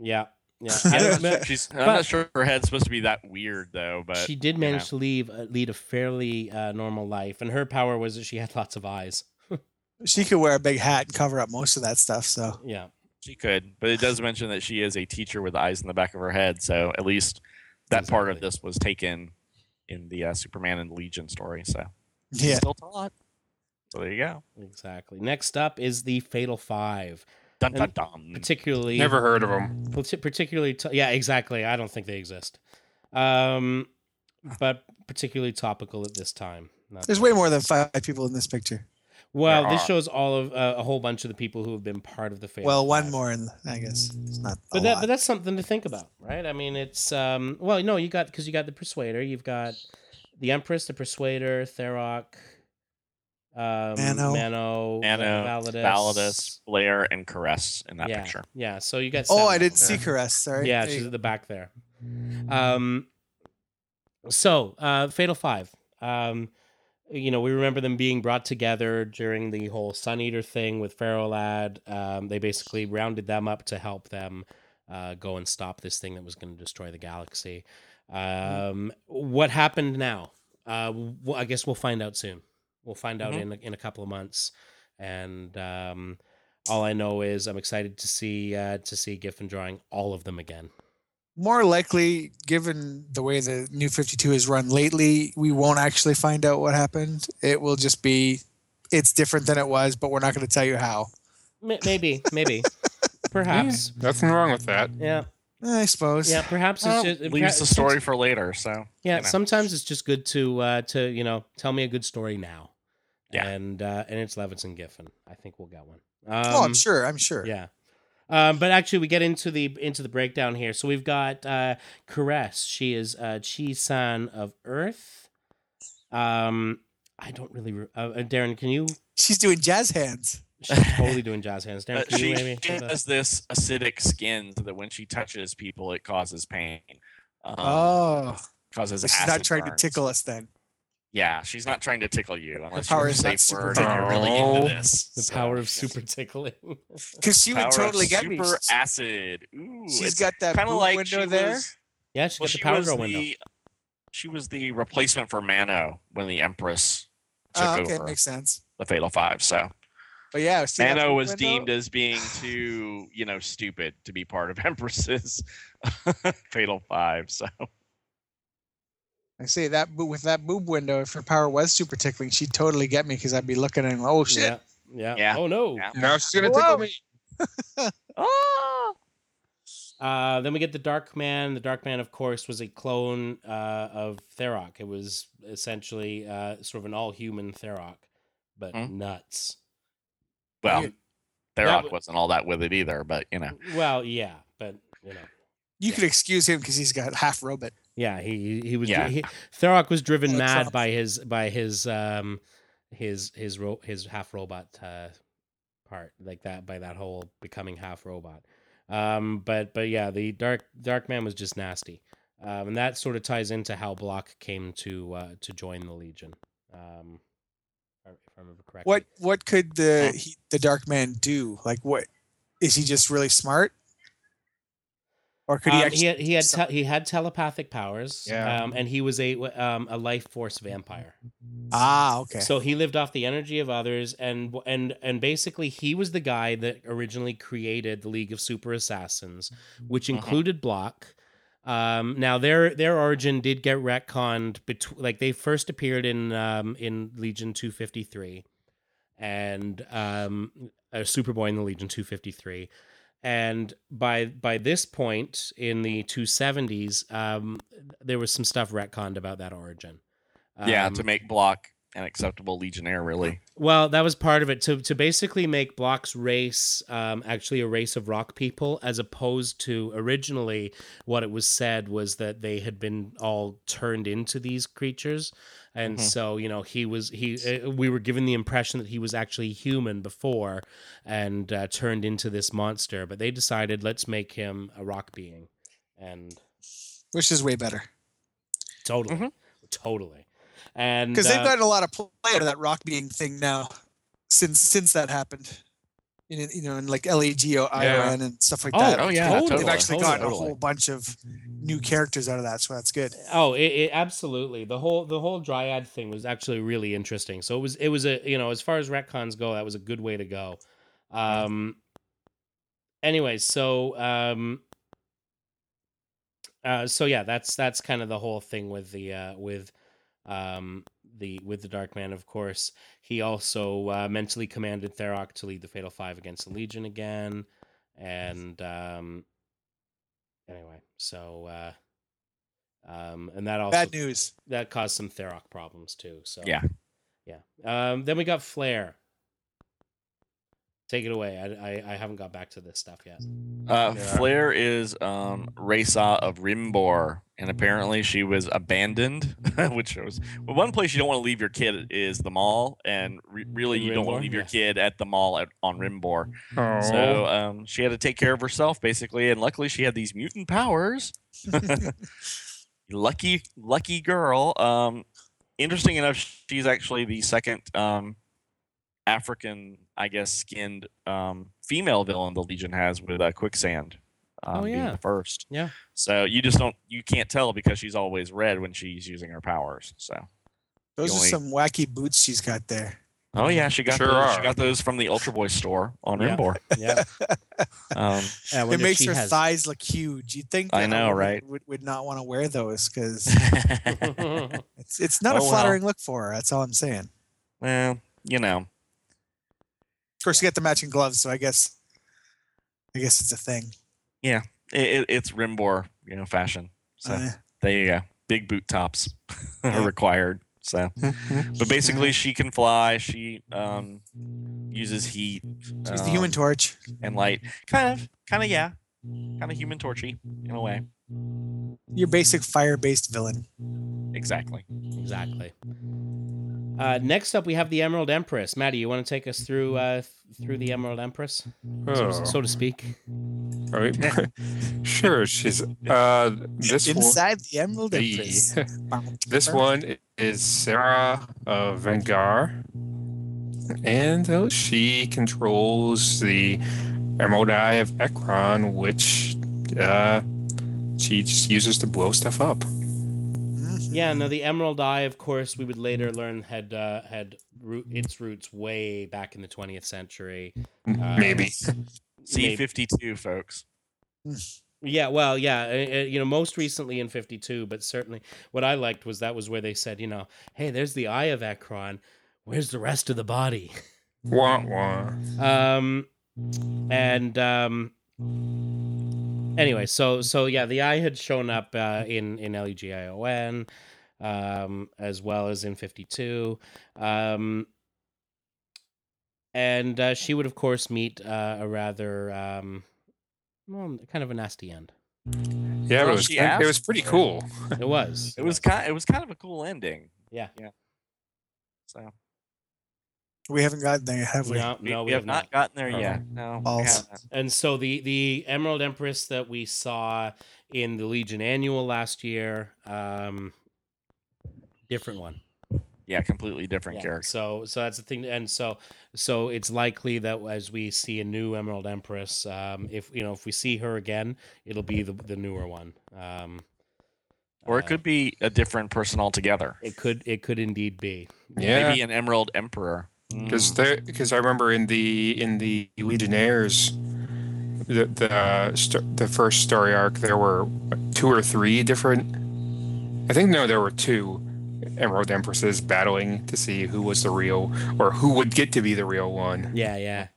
Yeah, yeah. Yeah, <laughs> I I'm don't- sure- <laughs> she's, I'm but- not sure her head's supposed to be that weird though, but she did manage know. to leave uh, lead a fairly uh, normal life, and her power was that she had lots of eyes. <laughs> She could wear a big hat and cover up most of that stuff. So Yeah, she could. But it does mention that she is a teacher with eyes in the back of her head, so at least that part of this was taken in the uh, Superman and Legion story. So she's yeah, still taught. So there you go. exactly. Next up is the Fatal Five, Dun dun And dun. particularly Never heard of them. particularly. To- yeah, exactly. I don't think they exist, um, but particularly topical at this time. Not there's way more than five people in this picture. Well, There this are. shows all of uh, a whole bunch of the people who have been part of the Fatal. Well, one more, in, I guess. It's not. But a that, lot. but that's something to think about, right? I mean, it's um, well, no, you got because you got the Persuader, you've got the Empress, the Persuader, Tharok, um, Mano. Mano, Anna, Validus, Validus, Blair, and Caress in that yeah, picture. yeah. So you got. oh, seven I didn't them. see Caress. Sorry. Yeah, There she's at the back there. Um, so uh, Fatal Five. Um, you know, we remember them being brought together during the whole Sun Eater thing with Ferro Lad. Um, they basically rounded them up to help them uh, go and stop this thing that was going to destroy the galaxy. Um, what happened now? Uh, well, I guess we'll find out soon. We'll find out Mhm. in a, in a couple of months, and um, all I know is I'm excited to see uh, to see Giffen drawing all of them again. More likely, given the way the new 52 is run lately, we won't actually find out what happened. It will just be, it's different than it was, but we're not going to tell you how. M- maybe, maybe, <laughs> perhaps. Yeah, nothing wrong with that. Yeah, I suppose. yeah. Perhaps it's Well, just leaves perhaps- the story for later. So Yeah, you know. sometimes it's just good to uh, to you know tell me a good story now. Yeah. and uh, and it's Levitz and Giffen. I think we'll get one. oh, Um, I'm sure. I'm sure. Yeah. Um, but actually, we get into the into the breakdown here. So we've got uh, Caress. She is uh, Chi San of Earth. Um, I don't really. Re- uh, uh, Darren, can you? She's doing jazz hands. She's <laughs> totally doing jazz hands. Darren, Uh, can she you maybe? she has this acidic skin so that when she touches people, it causes pain. Um, oh, causes so she's acid not trying burns. to tickle us then. Yeah, she's not trying to tickle you unless power you're is not safe super word and you're really into this. The So, power of super tickling. <laughs> Because she would totally get me. super acid. Ooh, She's it's got that kind of boot like window there. Was, yeah, she well, got she the power was girl window. the she was the replacement for Mano when the Empress ah, took Oh, okay, over makes sense. the Fatal Five. So But yeah, see Mano was window? deemed as being <sighs> too, you know, stupid to be part of <laughs> Empress's <laughs> Fatal Five. So I say that with that boob window, if her power was super tickling, she'd totally get me because I'd be looking and oh shit. Yeah, yeah. Yeah. Oh no. Yeah. Now she's gonna Whoa. tickle me. oh, <laughs> Uh, then we get the Dark Man. The Dark Man, of course, was a clone uh, of Tharok. It was essentially uh, sort of an all-human Tharok, but Hmm. nuts. well, Yeah. Tharok but- wasn't all that with it either, but you know, Well, yeah, but you know, You could excuse him because he's got half robot. Yeah, he he was Yeah. he, Tharok was driven mad Trump. by his by his um his his ro- his half robot uh, part like that by that whole becoming half robot. Um, but but yeah, the dark dark man was just nasty, um, and that sort of ties into how Block came to uh, to join the Legion. Um, if I remember correctly. What what could the he, the Dark Man do? Like what is he just really smart? Or could he Um, actually? he had he had, te- he had telepathic powers, Yeah. um, and he was a um, a life force vampire. ah, okay. So he lived off the energy of others, and and and basically he was the guy that originally created the League of Super Assassins, which Mhm. included Block. Um, now their their origin did get retconned, between like they first appeared in um, in Legion two fifty three, and um, uh, Superboy in the Legion two fifty three. And by by this point in the 270s, um, there was some stuff retconned about that origin. yeah, Um, to make Block an acceptable Legionnaire, really. well, that was part of it to to basically make Block's race um, actually a race of rock people, as opposed to originally what it was said was that they had been all turned into these creatures, and Mhm. so you know he was he uh, we were given the impression that he was actually human before and uh, turned into this monster, but they decided let's make him a rock being, and which is way better totally, Mhm. totally, and because they've uh, gotten a lot of play out of that rock being thing now since since that happened. In, you know, in like LAGO, Yeah. ION, and stuff like Oh, that. oh, yeah, totally, They've totally, actually totally, gotten a whole bunch of new characters out of that, so that's good. Oh, it, it absolutely. The whole the whole dryad thing was actually really interesting. So it was it was a you know as far as retcons go, that was a good way to go. Um. Anyways, so um. Uh, so yeah, that's that's kind of the whole thing with the uh, with um the with the Dark Man. Of course, he also uh, mentally commanded Tharok to lead the Fatal Five against the Legion again, and um. Anyway, so uh, um, and that also Bad news. that caused some Tharok problems too. So Yeah. yeah. Um, then we got Flare. Take it away. I, I I haven't got back to this stuff yet. Uh, Flare is um, Rasa of Rimbor, and apparently she was abandoned, <laughs> which shows well, one place you don't want to leave your kid is the mall, and re- really In you don't want to leave your Yeah. kid at the mall at, on Rimbor. Oh, So um, she had to take care of herself basically, and luckily she had these mutant powers. <laughs> lucky, lucky girl. Um, interesting enough, she's actually the second um, African, I guess, skinned um, female villain the Legion has with uh, Quicksand. Um, Oh, being yeah. the first. Yeah. So you just don't, you can't tell because she's always red when she's using her powers. So. Those only- are some wacky boots she's got there. Oh yeah, she got Sure those. She got those from the Ultra Boy store on Yeah. Rimbor. <laughs> Yeah. <laughs> Um, I It makes she her has- thighs look huge. You'd think I know, right? Would, would not want to wear those because <laughs> it's it's not Oh, a well. flattering look for her. That's all I'm saying. Well, you know, course, you get the matching gloves, so I guess I guess it's a thing. it, it, it's Rimbor, you know, fashion. So Uh, there you go. Big boot tops <laughs> Yeah. are required. So, <laughs> but basically, she can fly. She um, uses heat. she's the Human um, Torch. and light. Kind of, kind of, yeah, kind of Human Torchy in a way. Your basic fire-based villain. Exactly. Exactly. Uh, next up, we have the Emerald Empress. Maddie, you want to take us through uh, th- through the Emerald Empress, so, Oh, so to speak? all right. <laughs> sure. She's uh this one. Inside the Emerald the- Empress. <laughs> This one is Sarya of Venegar, and uh, she controls the Emerald Eye of Ekron, which uh, she just uses to blow stuff up. Yeah, no, the Emerald Eye, of course, we would later learn had uh, had root, its roots way back in the 20th century. Uh, <laughs> Maybe. C fifty two, folks. Yeah, well, yeah, you know, most recently in 52, but certainly what I liked was that was where they said, you know, hey, there's the Eye of Ekron. Where's the rest of the body? Wah wah. Um, and um, anyway, so so yeah, the eye had shown up uh, in in LEGION, um, as well as in fifty two, um, and uh, she would of course meet uh, a rather um, well, kind of a nasty end. Yeah, Well, it was. she It was pretty cool. It was. It was kind. It was kind of a cool ending. Yeah. Yeah. So We haven't gotten there, yet, have we? No, we, no, we have not gotten there yet. No. we Balls. And so the the Emerald Empress that we saw in the Legion Annual last year, um, different one. Yeah, completely different Yeah, character. So so that's the thing, and so so it's likely that as we see a new Emerald Empress, um, if you know if we see her again, it'll be the the newer one. Um, Or uh, it could be a different person altogether. it could it could indeed be. Yeah. Maybe an Emerald Emperor. Because Mm. there because I remember in the in the Legionnaires, the the uh, st- the first story arc there were two or three different. I think no, there were two Emerald Empresses battling to see who was the real or who would get to be the real one. Yeah, yeah.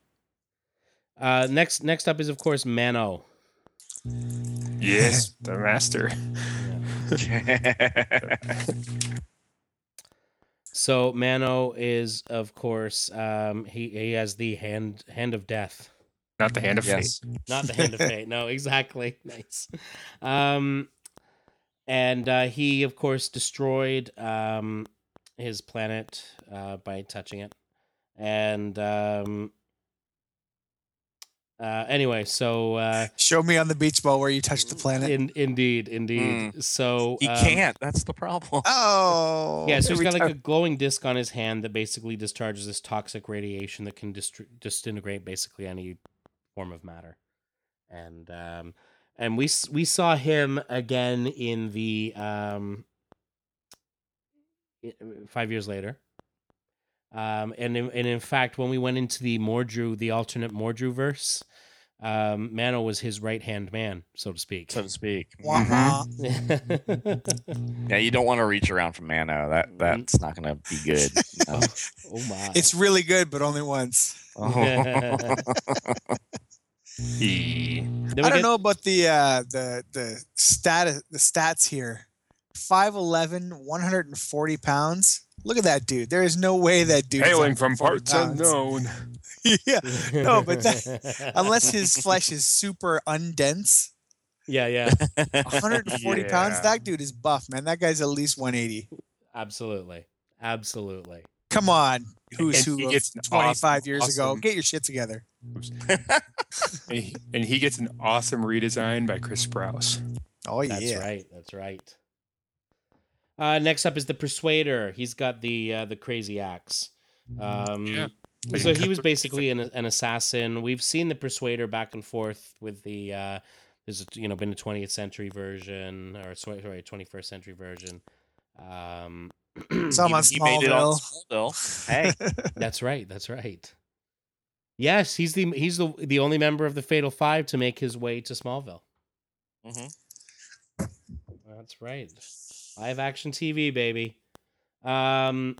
Uh, next next up is of course Mano. Yes, the master. <laughs> <laughs> So Mano is of course um, he he has the hand hand of death. Not the hand of yes. <laughs> not the hand of fate. No, exactly. <laughs> Nice. Um, and uh, he, of course, destroyed um, his planet uh, by touching it. And um, uh, anyway, so uh, Show me on the beach ball where you touched the planet. in, indeed, indeed. So He um, can't. That's the problem. oh, Yeah, so he's got like a glowing disc on his hand that basically discharges this toxic radiation that can distri- disintegrate basically any form of matter. And um, and we we saw him again in the um, five years later. Um, and in, and in fact, when we went into the Mordru, the alternate Mordru verse, um, Mano was his right hand man, so to speak. so to speak. Wah, wah. Yeah, you don't want to reach around from Mano. That that's not going to be good. No. <laughs> oh my! It's really good, but only once. Oh. <laughs> <laughs> He. Then we I don't get- know about the uh, the the stat the stats here. 5'11", 140 pounds. Look at that dude. There is no way that dude. is Hailing from parts pounds. unknown. <laughs> yeah, no, but that, <laughs> unless his flesh is super undense, yeah, yeah, 140 <laughs> pounds. That dude is buff, man. That guy's at least 180. absolutely, absolutely. Come on, who's And who gets an 25 awesome- years ago? Get your shit together. And he, and he gets an awesome redesign by Chris Sprouse. Oh yeah, That's right. That's right. Uh, next up is the Persuader. He's got the uh, the crazy axe. Um, Yeah. So he <laughs> was basically an, an assassin. We've seen the Persuader back and forth with the. Uh, there's you know been a 20th century version or sorry 21st century version. Um, <clears throat> Some on he, he made it on Smallville. Smallville. Hey, <laughs> that's right. That's right. Yes, he's the he's the the only member of the Fatal Five to make his way to Smallville. hmm That's right. Live action TV, baby. Um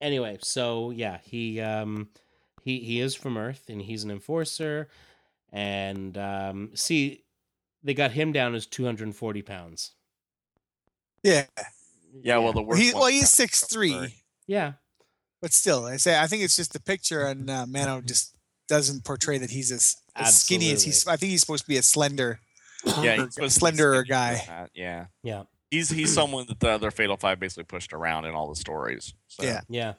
anyway, so yeah, he um he he is from Earth and he's an enforcer and um see they got him down as 240 pounds. Yeah. yeah. Well, the worst. He, well, he's six three, Yeah. but still, I say I think it's just the picture, and uh, Mano just doesn't portray that he's as, as skinny as he's. I think he's supposed to be a slender. Yeah, or he's supposed to be slenderer guy. that, Yeah, Yeah. He's he's <clears throat> someone that the other Fatal Five basically pushed around in all the stories. So. Yeah. Yeah.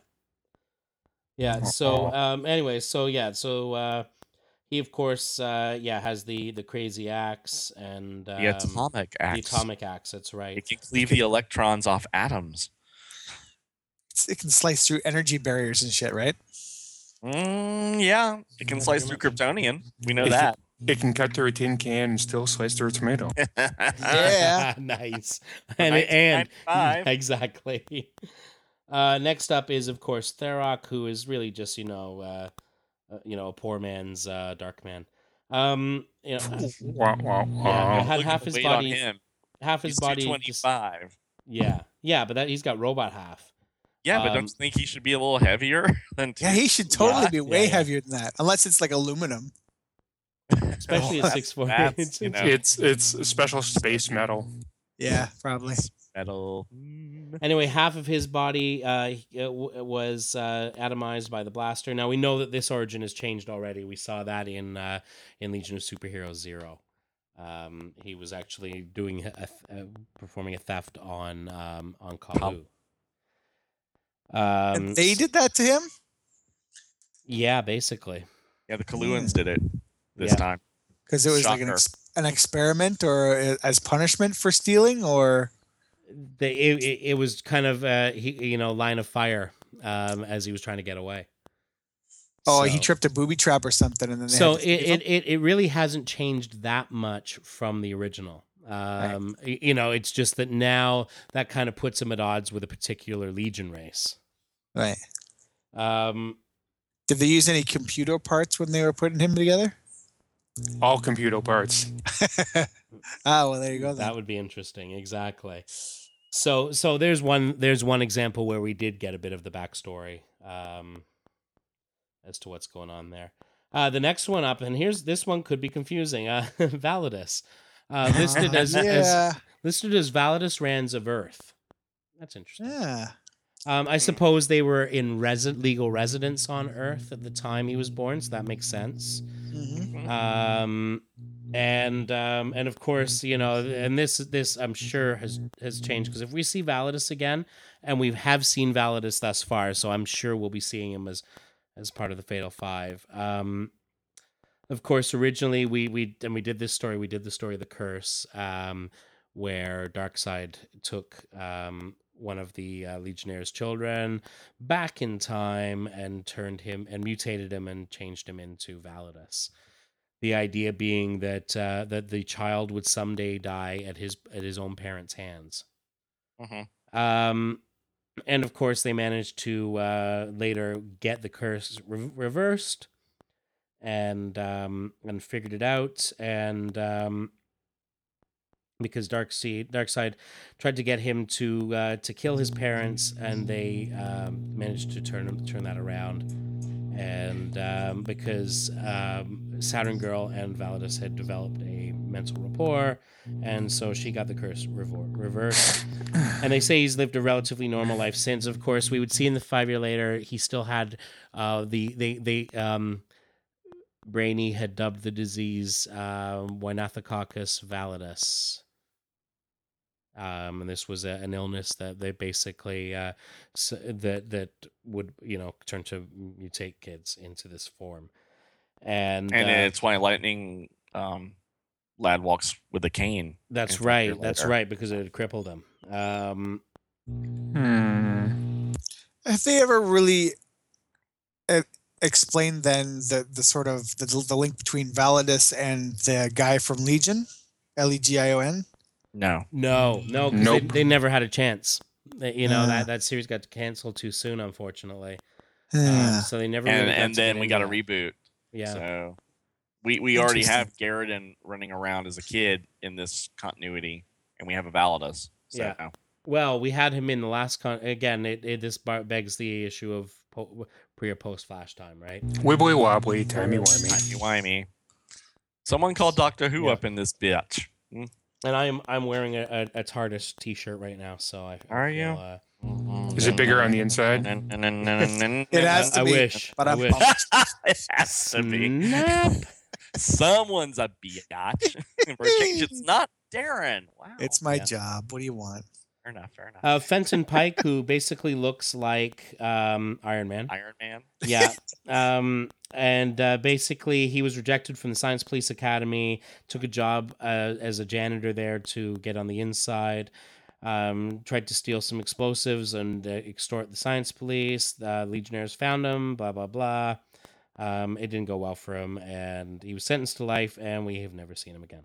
Yeah. So um anyway, so yeah, so uh he of course uh yeah has the the crazy axe and um, the atomic the axe. atomic axe, that's right. It can cleave the electrons off atoms. It can slice through energy barriers and shit, right? Mm, yeah, it can Yeah, slice through much. Kryptonian. We know that. It can cut through a tin can and still slice through a tomato. <laughs> Yeah. <laughs> nice. <laughs> And, and exactly. Uh, next up is of course Tharok, who is really just you know, uh, uh, you know, a poor man's uh, dark man. Um, you know, Wah, wah, Yeah, had half his body- half his He's body. 225. Just, yeah, yeah, but that he's got robot half. Yeah, but Um, don't you think he should be a little heavier than? Yeah, he should totally Yeah, be way yeah. heavier than that, unless it's like aluminum. Especially Oh, at <laughs> six four. that's, you know. It's it's special space metal. Yeah, probably. metal. Anyway, half of his body uh, he- uh, w- was uh, atomized by the blaster. Now we know that this origin has changed already. We saw that in uh, in Legion of Superheroes Zero. Um, he was actually doing a, th- uh, performing a theft on um, on Kalu. Um, and they did that to him. yeah, basically. Yeah, the Kaluans did it this Yeah. time. because it was like an, ex- an experiment or uh, as punishment for stealing or? They it, it, it was kind of uh, he you know line of fire um, as he was trying to get away. oh he tripped a booby trap or something and then they so it, it, it, it really hasn't changed that much from the original. Um y- you know it's just that now that kind of puts him at odds with a particular legion race. Right. Um did they use any computer parts when they were putting him together All computer parts. <laughs> ah well there you go then. that would be interesting exactly so so there's one there's one example where we did get a bit of the backstory um as to what's going on there uh the next one up and here's this one could be confusing uh <laughs> validus uh listed <laughs> as, as listed as Validus Rands of Earth. That's interesting. yeah Um, I suppose they were in resi- legal residence on Earth at the time he was born, so that makes sense. hmm Um, and um, and of course, you know, and this this I'm sure has has changed because if we see Validus again, and we have seen Validus thus far, so I'm sure we'll be seeing him as as part of the Fatal Five. Um, of course, originally we we and we did this story. We did the story of the curse, um, where Darkseid took um, one of the uh, Legionnaires' children back in time and turned him and mutated him and changed him into Validus. The idea being that uh, that the child would someday die at his at his own parents' hands. Mhm. Um, and of course, they managed to uh, later get the curse re- reversed, and um, and figured it out. And um, because Dark Seed, Darkseid tried to get him to uh, to kill his parents, and they um, managed to turn him turn that around. And um, because um, Saturn Girl and Validus had developed a mental rapport, and so she got the curse revor- reversed. and they say he's lived a relatively normal life since. Of course, we would see in the five year later he still had uh, the they they um, Brainy had dubbed the disease um, Wynathococcus validus. Um, and this was a, an illness that they basically uh, s- that that would you know turn to mutate kids into this form, and And uh, it's why lightning, um, lad walks with a cane. That's right. That's right because it had crippled him. Um, Hmm. Have they ever really uh, explained then the the sort of the, the link between Validus and the guy from Legion, L E G I O N? No. no, no, 'cause Nope. they, they never had a chance. They- you know Ah. that that series got canceled too soon, unfortunately. <sighs> Um, so they never. And really got and then we got a reboot. Yeah. So we we already have Garridan running around as a kid in this continuity, and we have a Validus. So Yeah. Well, we had him in the last con. Again, it, it this begs the issue of po- pre or post Flash time, right? Wibbly wobbly, timey wimey. timey wimey. Someone called Doctor Who Yeah. up in this bitch. Hmm. And I'm I'm wearing a, a, a TARDIS T-shirt right now, so I. I Are feel, you? Uh, Is it bigger on the inside? it <laughs> It has to I be. wish. But I I'm wish. <laughs> it has to be. Snap. Someone's a biatch. <laughs> For change, it's not Darren. Wow. It's my Yeah. job. What do you want? Fair enough. Fair enough. Uh, Fenton Pike, who basically looks like um, Iron Man. Iron Man. Yeah. Um, and uh, basically, he was rejected from the Science Police Academy, took a job uh, as a janitor there to get on the inside. Um, tried to steal some explosives and uh, extort the science police. The Legionnaires found him, blah, blah, blah. Um, it didn't go well for him, and he was sentenced to life, and we have never seen him again.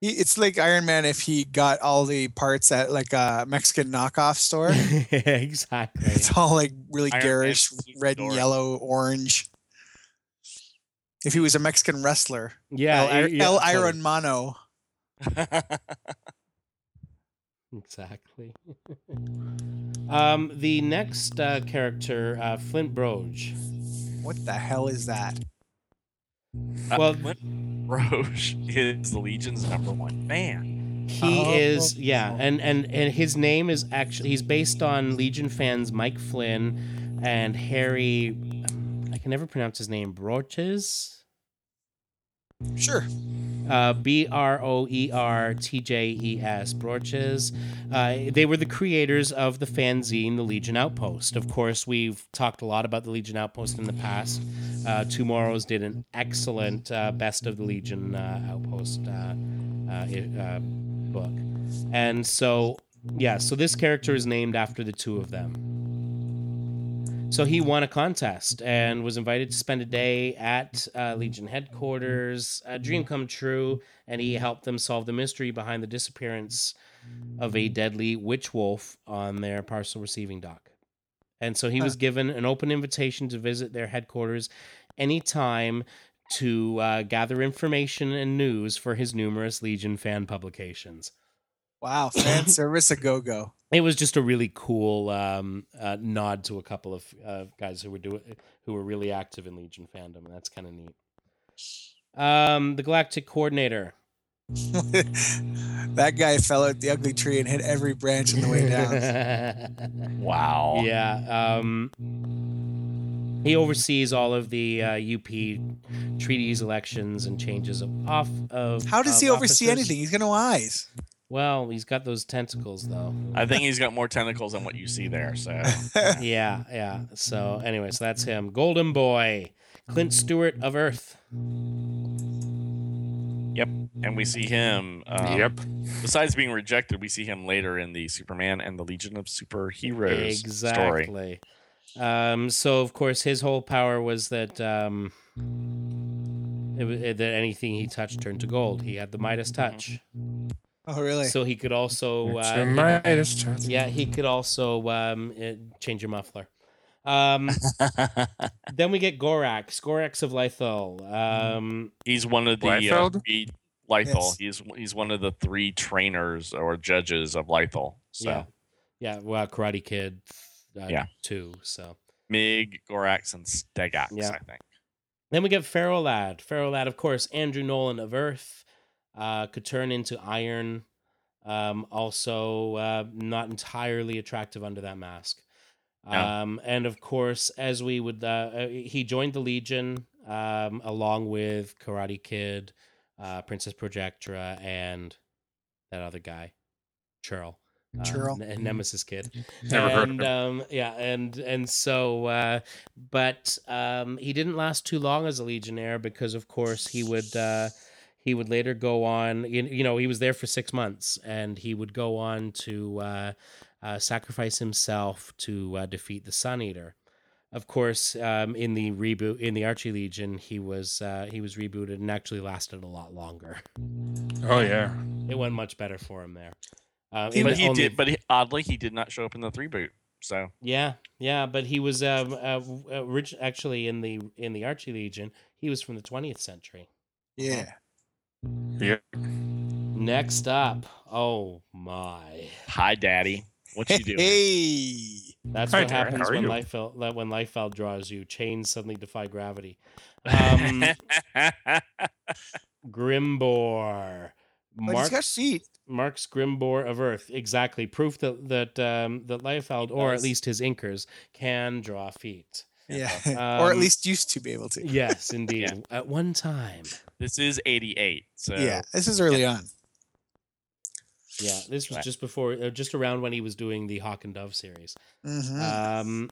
He, it's like Iron Man if he got all the parts at like a Mexican knockoff store. <laughs> exactly. It's all like really Iron garish, sweet red and yellow, orange. If he was a Mexican wrestler, Yeah. El, yeah, El totally. Iron Mano. <laughs> Exactly. um, the next uh, character, uh, Flint Broge. What the hell is that? Uh, well- Clint Roche <laughs> is the Legion's number one fan. He Oh. is, yeah, and, and and his name is actually he's based on Legion fans Mike Flynn and Harry. I can never pronounce his name. Broches. Sure. Uh, B R O E R T J E S, Broches. Uh, they were the creators of the fanzine, the Legion Outpost. Of course, we've talked a lot about the Legion Outpost in the past. Uh, Tomorrow's did an excellent uh, Best of the Legion uh, Outpost book. And so, yeah, so this character is named after the two of them. So he won a contest and was invited to spend a day at uh, Legion headquarters. A dream come true, and he helped them solve the mystery behind the disappearance of a deadly witch wolf on their parcel receiving dock. And so he was given an open invitation to visit their headquarters anytime to uh, gather information and news for his numerous Legion fan publications. Wow. Fan <laughs> service a go go. It was just a really cool um, uh, nod to a couple of uh, guys who were doing who were really active in Legion fandom, and that's kind of neat. Um, the Galactic Coordinator. <laughs> that guy fell out the ugly tree and hit every branch on the way down. <laughs> Wow. Yeah. Um, he oversees all of the uh, UP treaties, elections, and changes of off of. How does of he oversee officers. anything? He's got no eyes. Well, he's got those tentacles, though. I think he's got more tentacles than what you see there. So <laughs> yeah, yeah. So anyway, so that's him. Golden Boy, Clint Stewart of Earth. Yep. And we see him. Um, yep. Besides being rejected, we see him later in the Superman and the Legion of Superheroes story. Exactly. Um, so of course his whole power was that um, it, wa- that anything he touched turned to gold. He had the Midas touch, oh, really? so he could also It's uh, a Midas touch. yeah he could also um, uh, change your muffler. Um, <laughs> then we get Gorax, Gorax of Lythal. Um, he's one of the uh, Liefeld? three Yes. He's he's one of the three trainers or judges of Lythal. So Yeah, yeah. Well, Karate Kid, uh, Yeah. two. So Mig, Gorax, and Stegax, Yeah. I think. Then we get Ferro Lad. Ferro Lad, of course, Andrew Nolan of Earth, uh, could turn into iron. Um, also, uh, not entirely attractive under that mask. No. Um, and of course, as we would, uh, uh, he joined the Legion um, along with Karate Kid, uh, Princess Projectra, and that other guy, Churl. uh, Churl. Ne- Nemesis Kid Never heard of and him. um yeah and and so uh but um he didn't last too long as a legionnaire because of course he would uh He would later go on. You you know, he was there for six months, and he would go on to uh, uh, sacrifice himself to uh, defeat the Sun Eater. Of course, um, in the reboot in the Archie Legion, he was uh, he was rebooted and actually lasted a lot longer. Oh yeah. It went much better for him there. Uh, He- but he only- did. But he, oddly, he did not show up in the three boot. So Yeah, yeah, but he was um, uh, uh, actually in the in the Archie Legion. He was from the 20th century. Yeah. Yep. Next up, oh my, hi, daddy. What you doing? Hey. that's Hi, what Darren, happens when you? Liefeld when Liefeld draws you. Chains suddenly defy gravity. <laughs> Um, Grimbor, But he's Mark got feet. Mark's Grimbor of Earth. Exactly, proof that that um, that Liefeld, or at least his Inkers, can draw feet. Yeah. <laughs> or at Um, least used to be able to. Yes, indeed. At one time. This is 88. So Yeah. This is early on. Yeah, this was Right. just before, uh, just around when he was doing the Hawk and Dove series. hmm Um,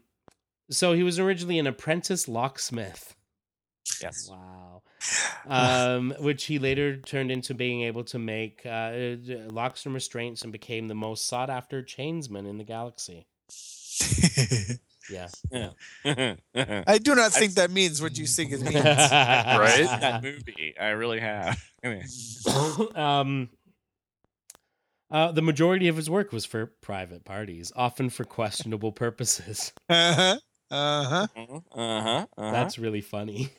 so he was originally an apprentice locksmith. yes. Wow. Um, which he later turned into being able to make uh, uh, locks and restraints and became the most sought after chainsman in the galaxy. <laughs> Yeah. <laughs> <laughs> I do not think that means what you think it means. <laughs> Right? that movie. I really have. <coughs> um, uh, the majority of his work was for private parties, often for questionable purposes. Uh-huh. Uh-huh. Uh huh. Uh-huh. That's really funny.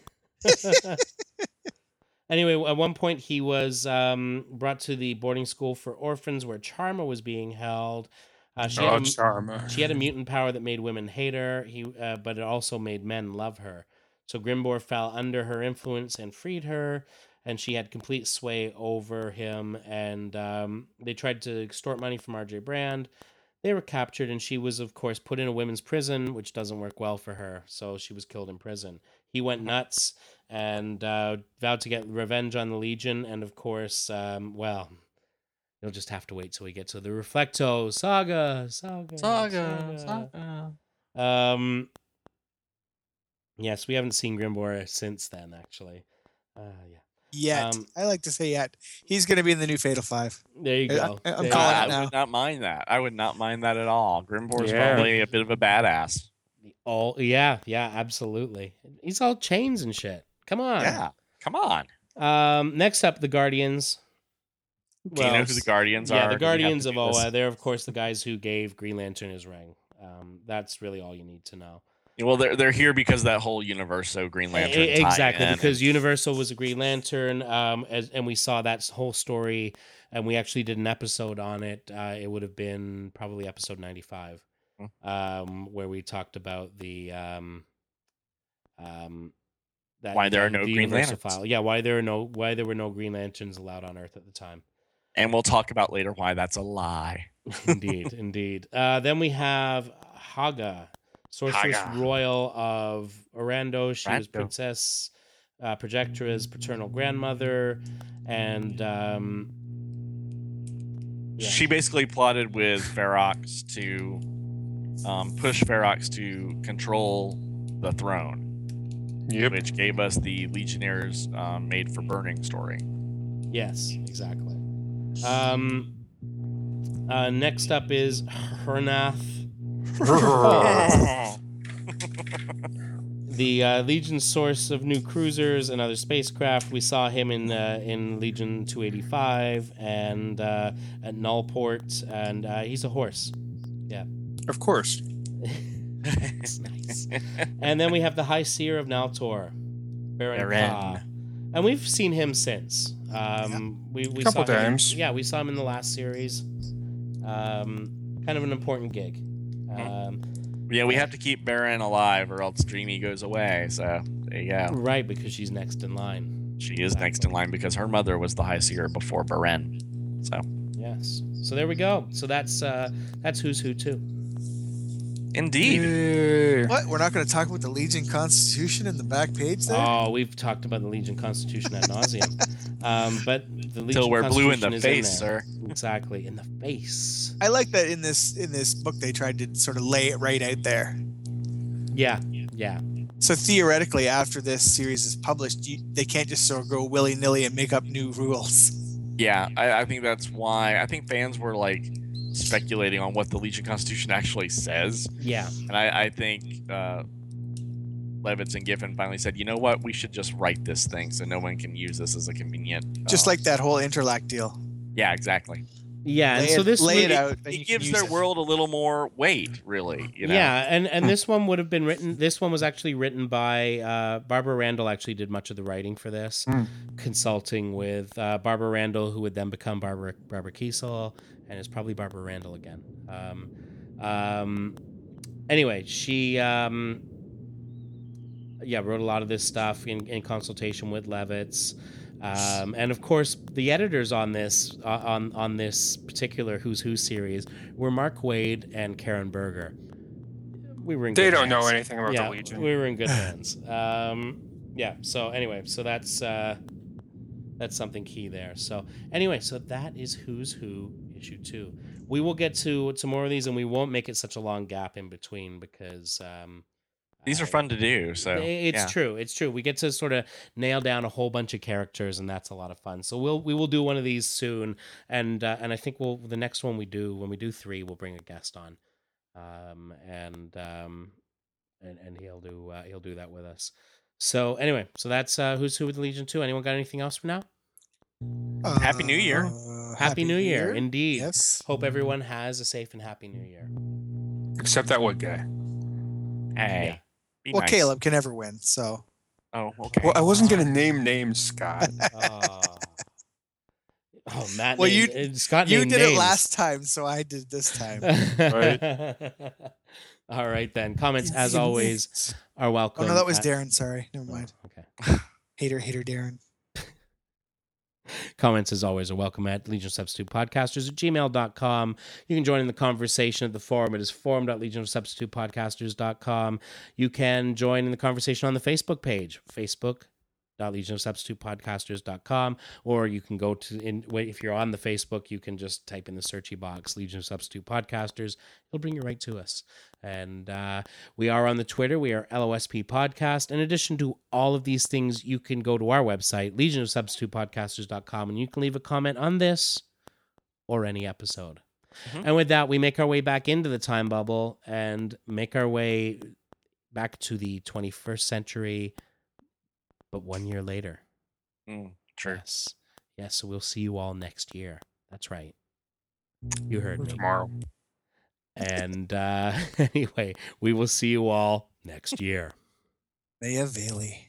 anyway, at one point he was um, brought to the boarding school for orphans where Charma was being held. Uh, she, Oh, had a, Charma. she had a mutant power that made women hate her. He, uh, but it also made men love her. So Grimbor fell under her influence and freed her, and she had complete sway over him. And um, they tried to extort money from R.J. Brande. They were captured, and she was, of course, put in a women's prison, which doesn't work well for her. So she was killed in prison. He went nuts and uh, vowed to get revenge on the Legion. And of course, um, well, you'll just have to wait till we get to the Reflecto saga. Saga. Saga. Saga. Um. Yes, we haven't seen Grimbor since then. Actually, uh, yeah. Yet. Um, I like to say yet. He's going to be in the new Fatal Five. There you I- go. I- I'm There calling go. I, it now. would not mind that. I would not mind that at all. Grimbor's Yeah. probably a bit of a badass. All yeah, yeah, absolutely. He's all chains and shit. Come on. Yeah. Come on. Um. Next up, the Guardians. Do you know who the Guardians yeah, are? Yeah, the Do we have to Guardians of? Oa. They're of course the guys who gave Green Lantern his ring. Um. That's really all you need to know. Well, they're they're here because that whole Universo Green Lantern. Exactly because Universo was a Green Lantern, um, as, and we saw that whole story, and we actually did an episode on it. Uh, it would have been probably episode ninety five, Hmm. um, where we talked about the um, um, that Why there are no the Green Lanterns. file. Yeah, why there are no why there were no Green Lanterns allowed on Earth at the time. And we'll talk about later why that's a lie. <laughs> indeed, indeed. Uh, then we have Haga, Sorceress Haga. Royal of Orando. She was Princess uh, Projectra's paternal grandmother, and um, yeah. She basically plotted with Pharox to um, push Pharox to control the throne, Yep. which gave us the Legionnaires um, made for burning story. yes, exactly. Um, uh, next up is Hernath, <laughs> the uh, Legion source of new cruisers and other spacecraft. We saw him in uh, in Legion 285 and uh, at Nullport, and uh, he's a horse. Yeah, of course. <laughs> <laughs> Nice. And then we have the High Seer of Naltor, Baron Baron. Ka. And we've seen him since. Um, we, we Couple saw him yeah, we saw him in the last series. Um, kind of an important gig. Um, yeah, we have to keep Baron alive, or else Dreamy goes away. So there you go. right, because she's next in line. She is next in line because her mother was the High Seer before Beren. So Yes. So there we go. So that's uh, that's who's who too. Indeed, Yay. What? We're not going to talk about the Legion Constitution in the back page there? Oh, we've talked about the Legion Constitution at nauseum. <laughs> um, but the Legion till we're blue in the Constitution face, there. sir. Exactly in the face. I like that in this in this book they tried to sort of lay it right out there. Yeah, yeah. So theoretically, after this series is published, you, they can't just sort of go willy nilly and make up new rules. Yeah, I, I think that's why. I think fans were like speculating on what the Legion Constitution actually says, Yeah. and I, I think uh, Levitz and Giffen finally said, you know what, we should just write this thing so no one can use this as a convenient. Just uh, like that whole interlac deal. yeah, exactly. Yeah. And lay so it, this lay it out. and you It gives their it. world a little more weight, really. You know? Yeah, and and this one would have been written. This one was actually written by uh, Barbara Randall. Actually, did much of the writing for this, Hmm. consulting with uh, Barbara Randall, who would then become Barbara Barbara Kesel, and it's probably Barbara Randall again. Um, um, anyway, she um, yeah wrote a lot of this stuff in, in consultation with Levitz. Um, and of course, the editors on this uh, on on this particular Who's Who series were Mark Waid and Karen Berger. We were in They don't know anything about yeah, the Legion. we were in good hands. Um, yeah. So anyway, so that's uh, that's something key there. So anyway, so that is Who's Who issue two. We will get to to more of these, and we won't make it such a long gap in between because um, These are fun to do. So it's yeah. true. It's true. We get to sort of nail down a whole bunch of characters, and that's a lot of fun. So we'll we will do one of these soon, and uh, and I think we'll the next one we do when we do three, we'll bring a guest on, um, and um, and and he'll do uh, he'll do that with us. So anyway, so that's uh, who's who with Legion Two. Anyone got anything else for now? Happy New Year. Uh, Happy, New Year, indeed. Yes. Hope everyone has a safe and happy New Year. Except that one guy. Hey. be Well, nice. Caleb can never win, so Oh, okay. Well, I wasn't gonna name names, Scott. <laughs> Oh, oh Matt. Well, named- you- uh, Scott you did names. it last time, so I did this time. <laughs> All right then. Comments as <laughs> always are welcome. Oh no, that was Darren. Sorry, never mind. Oh, okay. <sighs> Hater, hater, Darren. Comments as always are welcome at Legion Substitute Podcasters at gmail.com. You can join in the conversation at the forum. It is forum.legionofsubstitutepodcasters.com. You can join in the conversation on the Facebook page, Facebook legionofsubstitutepodcasters.com or you can go to in wait if you're on the facebook you can just type in the searchy box legion of substitute podcasters. It'll bring you right to us. And uh, we are on the twitter. We are losp podcast. In addition to all of these things you can go to our website legionofsubstitutepodcasters.com and you can leave a comment on this or any episode. Mhm. and with that we make our way back into the time bubble and make our way back to the 21st century but one year later Mm, true. Yes. Yes. So we'll see you all next year. That's right. You heard me. Tomorrow. And uh, <laughs> anyway, we will see you all next year. Mayavale.